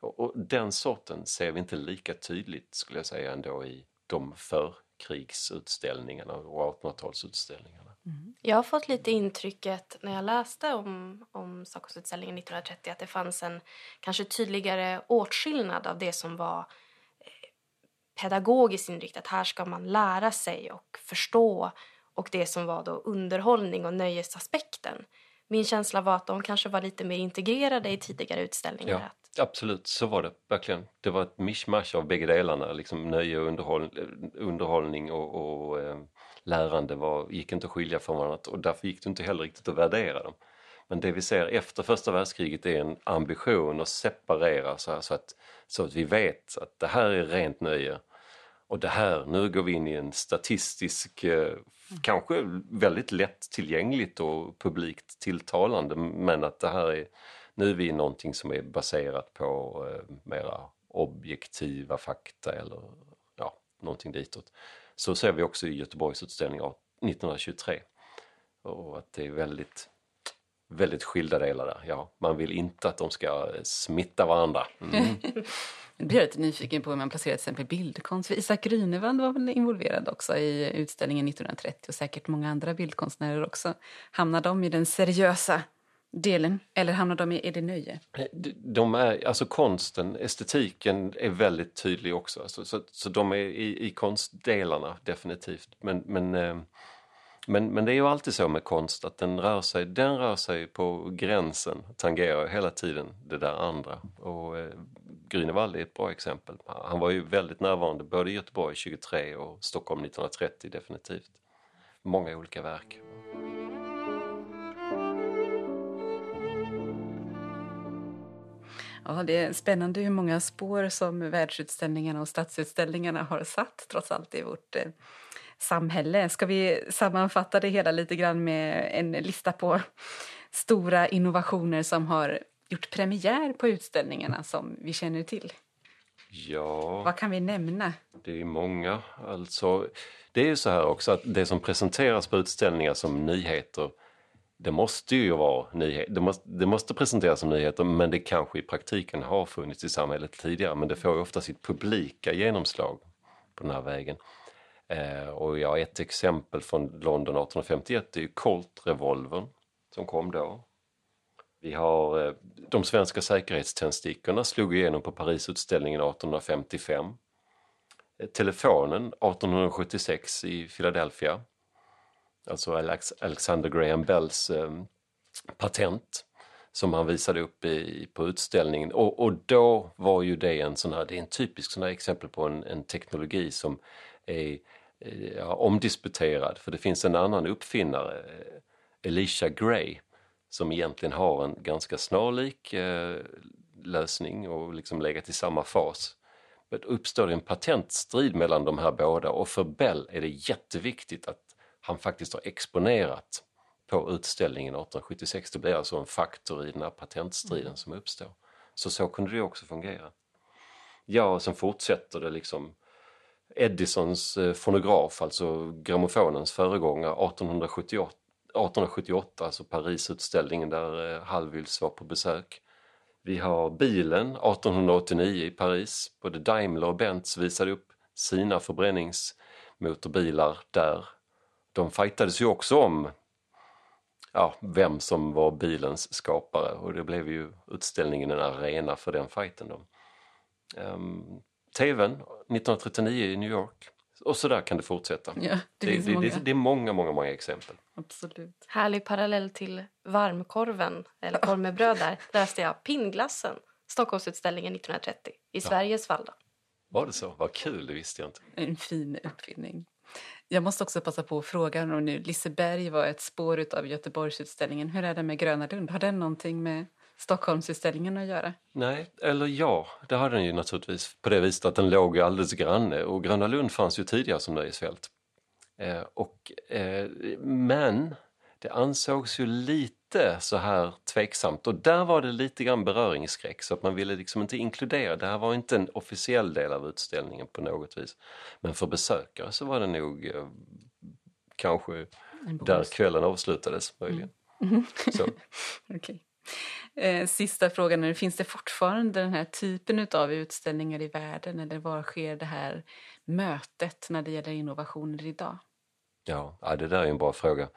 Och, och, den sorten ser vi inte lika tydligt skulle jag säga ändå i de förkrigsutställningarna och 1800-talsutställningarna. Mm. Jag har fått lite intrycket när jag läste om, om Stockholmsutställningen 1930 att det fanns en kanske tydligare åtskillnad av det som var eh, pedagogiskt inriktat. Här ska man lära sig och förstå och det som var då underhållning och nöjesaspekten. Min känsla var att de kanske var lite mer integrerade i tidigare utställningar. Ja, absolut, så var det verkligen. Det var ett mischmasch av bägge delarna, liksom nöje och underhåll, underhållning och, och eh, lärande var, gick inte att skilja från varandra och därför gick det inte heller riktigt att värdera dem. Men det vi ser efter första världskriget är en ambition att separera så, här, så, att, så att vi vet att det här är rent nöje och det här, nu går vi in i en statistisk, eh, kanske väldigt lätt tillgängligt och publikt tilltalande men att det här är, nu är vi i någonting som är baserat på eh, mera objektiva fakta eller ja, någonting ditåt. Så ser vi också i Göteborgsutställningen 1923. Och att det är väldigt, väldigt skilda delar där. Ja, man vill inte att de ska eh, smitta varandra. Mm. Jag blir lite nyfiken på hur man placerar till exempel bildkonst. Isak Grünewald var väl involverad också i utställningen 1930 och säkert många andra bildkonstnärer också. Hamnar de i den seriösa delen? Eller hamnar de i, är det nöje? De är, alltså konsten, estetiken är väldigt tydlig också. Alltså, så, så de är i, i konstdelarna definitivt. Men, men, eh, men, men det är ju alltid så med konst att den rör sig, den rör sig på gränsen, tangerar hela tiden det där andra. Och eh, Grünewald är ett bra exempel. Han var ju väldigt närvarande både i Göteborg 23 och Stockholm 1930 definitivt. Många olika verk. Ja, det är spännande hur många spår som världsutställningarna och stadsutställningarna har satt trots allt i vårt eh, samhälle. Ska vi sammanfatta det hela lite grann med en lista på stora innovationer som har gjort premiär på utställningarna som vi känner till? Ja, Vad kan vi nämna? det är många. Alltså, det är ju så här också att det som presenteras på utställningar som nyheter det måste ju vara nyheter. Det måste, det måste presenteras som nyheter men det kanske i praktiken har funnits i samhället tidigare men det får ju ofta sitt publika genomslag på den här vägen. Eh, och jag har ett exempel från London 1851, det är ju Colt-revolvern som kom då. Vi har eh, de svenska säkerhetständstickorna slog igenom på Parisutställningen 1855. Eh, telefonen 1876 i Philadelphia. Alltså Alexander Graham Bells eh, patent som han visade upp i, på utställningen. Och, och då var ju det en sån här, det är en typisk sån här exempel på en, en teknologi som är eh, ja, omdisputerad. För det finns en annan uppfinnare, eh, Elisha Gray, som egentligen har en ganska snarlik eh, lösning och liksom legat i samma fas. Men uppstår det en patentstrid mellan de här båda och för Bell är det jätteviktigt att han faktiskt har exponerat på utställningen 1876. Det blir alltså en faktor i den här patentstriden som uppstår. Så så kunde det också fungera. Ja, och sen fortsätter det liksom Edisons eh, fonograf, alltså grammofonens föregångare 1878, 1878 alltså Parisutställningen där eh, Hallwyls var på besök. Vi har bilen 1889 i Paris. Både Daimler och Benz visade upp sina förbränningsmotorbilar där. De fightades ju också om ja, vem som var bilens skapare och det blev ju utställningen en arena för den fighten. Då. Um, TVn 1939 i New York. Och så där kan det fortsätta. Ja, det, Det, det, många. det, det är många, många, många exempel. Absolut. Härlig parallell till varmkorven, eller korv med bröd där. Läste jag pinnglassen, Stockholmsutställningen 1930, i Sveriges fall. Då. Var det så? Vad kul, det visste jag inte. En fin uppfinning. Jag måste också passa på att fråga om nu Liseberg var ett spår av Göteborgsutställningen. Hur är det med Gröna Lund? Har den någonting med Stockholmsutställningen att göra? Nej, eller ja, det hade den ju naturligtvis på det viset att den låg alldeles granne och Gröna Lund fanns ju tidigare som nöjesfält. Eh, och, eh, men det ansågs ju lite så här tveksamt och där var det lite grann beröringsskräck så att man ville liksom inte inkludera, det här var inte en officiell del av utställningen på något vis. Men för besökare så var det nog eh, kanske där kvällen avslutades möjligen. Så. Okej. Eh, sista frågan är, finns det fortfarande den här typen av utställningar i världen eller var sker det här mötet när det gäller innovationer idag? Ja, ja, det där är en bra fråga.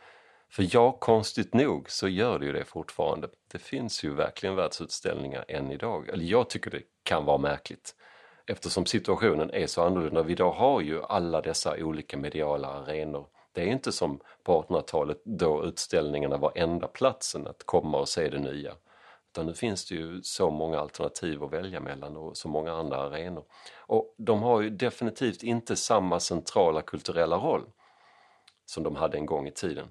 För ja, konstigt nog så gör det ju det fortfarande. Det finns ju verkligen världsutställningar än idag. Eller jag tycker det kan vara märkligt. Eftersom situationen är så annorlunda. Vi idag har ju alla dessa olika mediala arenor. Det är inte som på 1800-talet då utställningarna var enda platsen att komma och se det nya. Utan nu finns det ju så många alternativ att välja mellan och så många andra arenor. Och de har ju definitivt inte samma centrala kulturella roll som de hade en gång i tiden.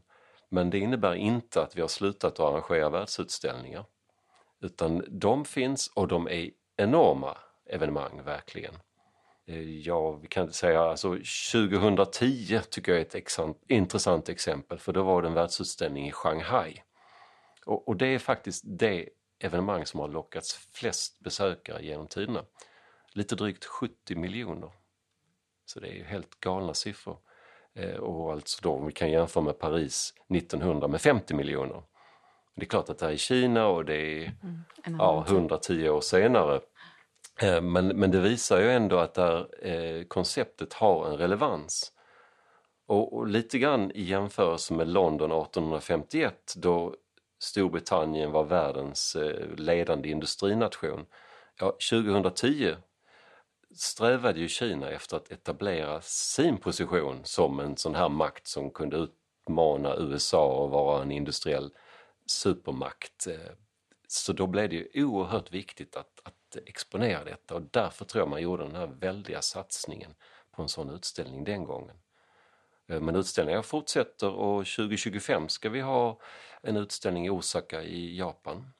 Men det innebär inte att vi har slutat att arrangera världsutställningar. Utan de finns och de är enorma evenemang verkligen. Eh, ja, vi kan säga, alltså 2010 tycker jag är ett intressant exempel för då var det en världsutställning i Shanghai. Och, och det är faktiskt det evenemang som har lockats flest besökare genom tiderna. Lite drygt 70 miljoner. Så det är ju helt galna siffror. Eh, och alltså då om vi kan jämföra med Paris 1900 med 50 miljoner. Det är klart att det här är Kina och det är En ja, annan typ. 110 år senare. Eh, Men, men det visar ju ändå att där, eh, konceptet har en relevans. Och, och lite grann i jämförelse med London 1851 då Storbritannien var världens eh, ledande industrination. Ja, 2010 strävade ju Kina efter att etablera sin position som en sån här makt som kunde utmana USA och vara en industriell supermakt. Så då blev det ju oerhört viktigt att, att exponera detta och därför tror jag man gjorde den här väldiga satsningen på en sån utställning den gången. Eh, men utställningarna fortsätter och 2025 ska vi ha en utställning i Osaka i Japan.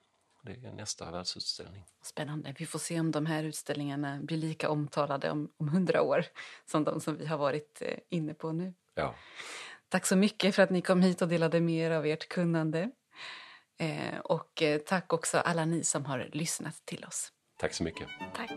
Det är nästa världsutställning. Spännande. Vi får se om de här utställningarna blir lika omtalade om, om hundra år som de som vi har varit eh, inne på nu. Ja, Tack så mycket för att ni kom hit och delade med er av ert kunnande. Eh, och eh, tack också alla ni som har lyssnat till oss. tack så mycket. Tack.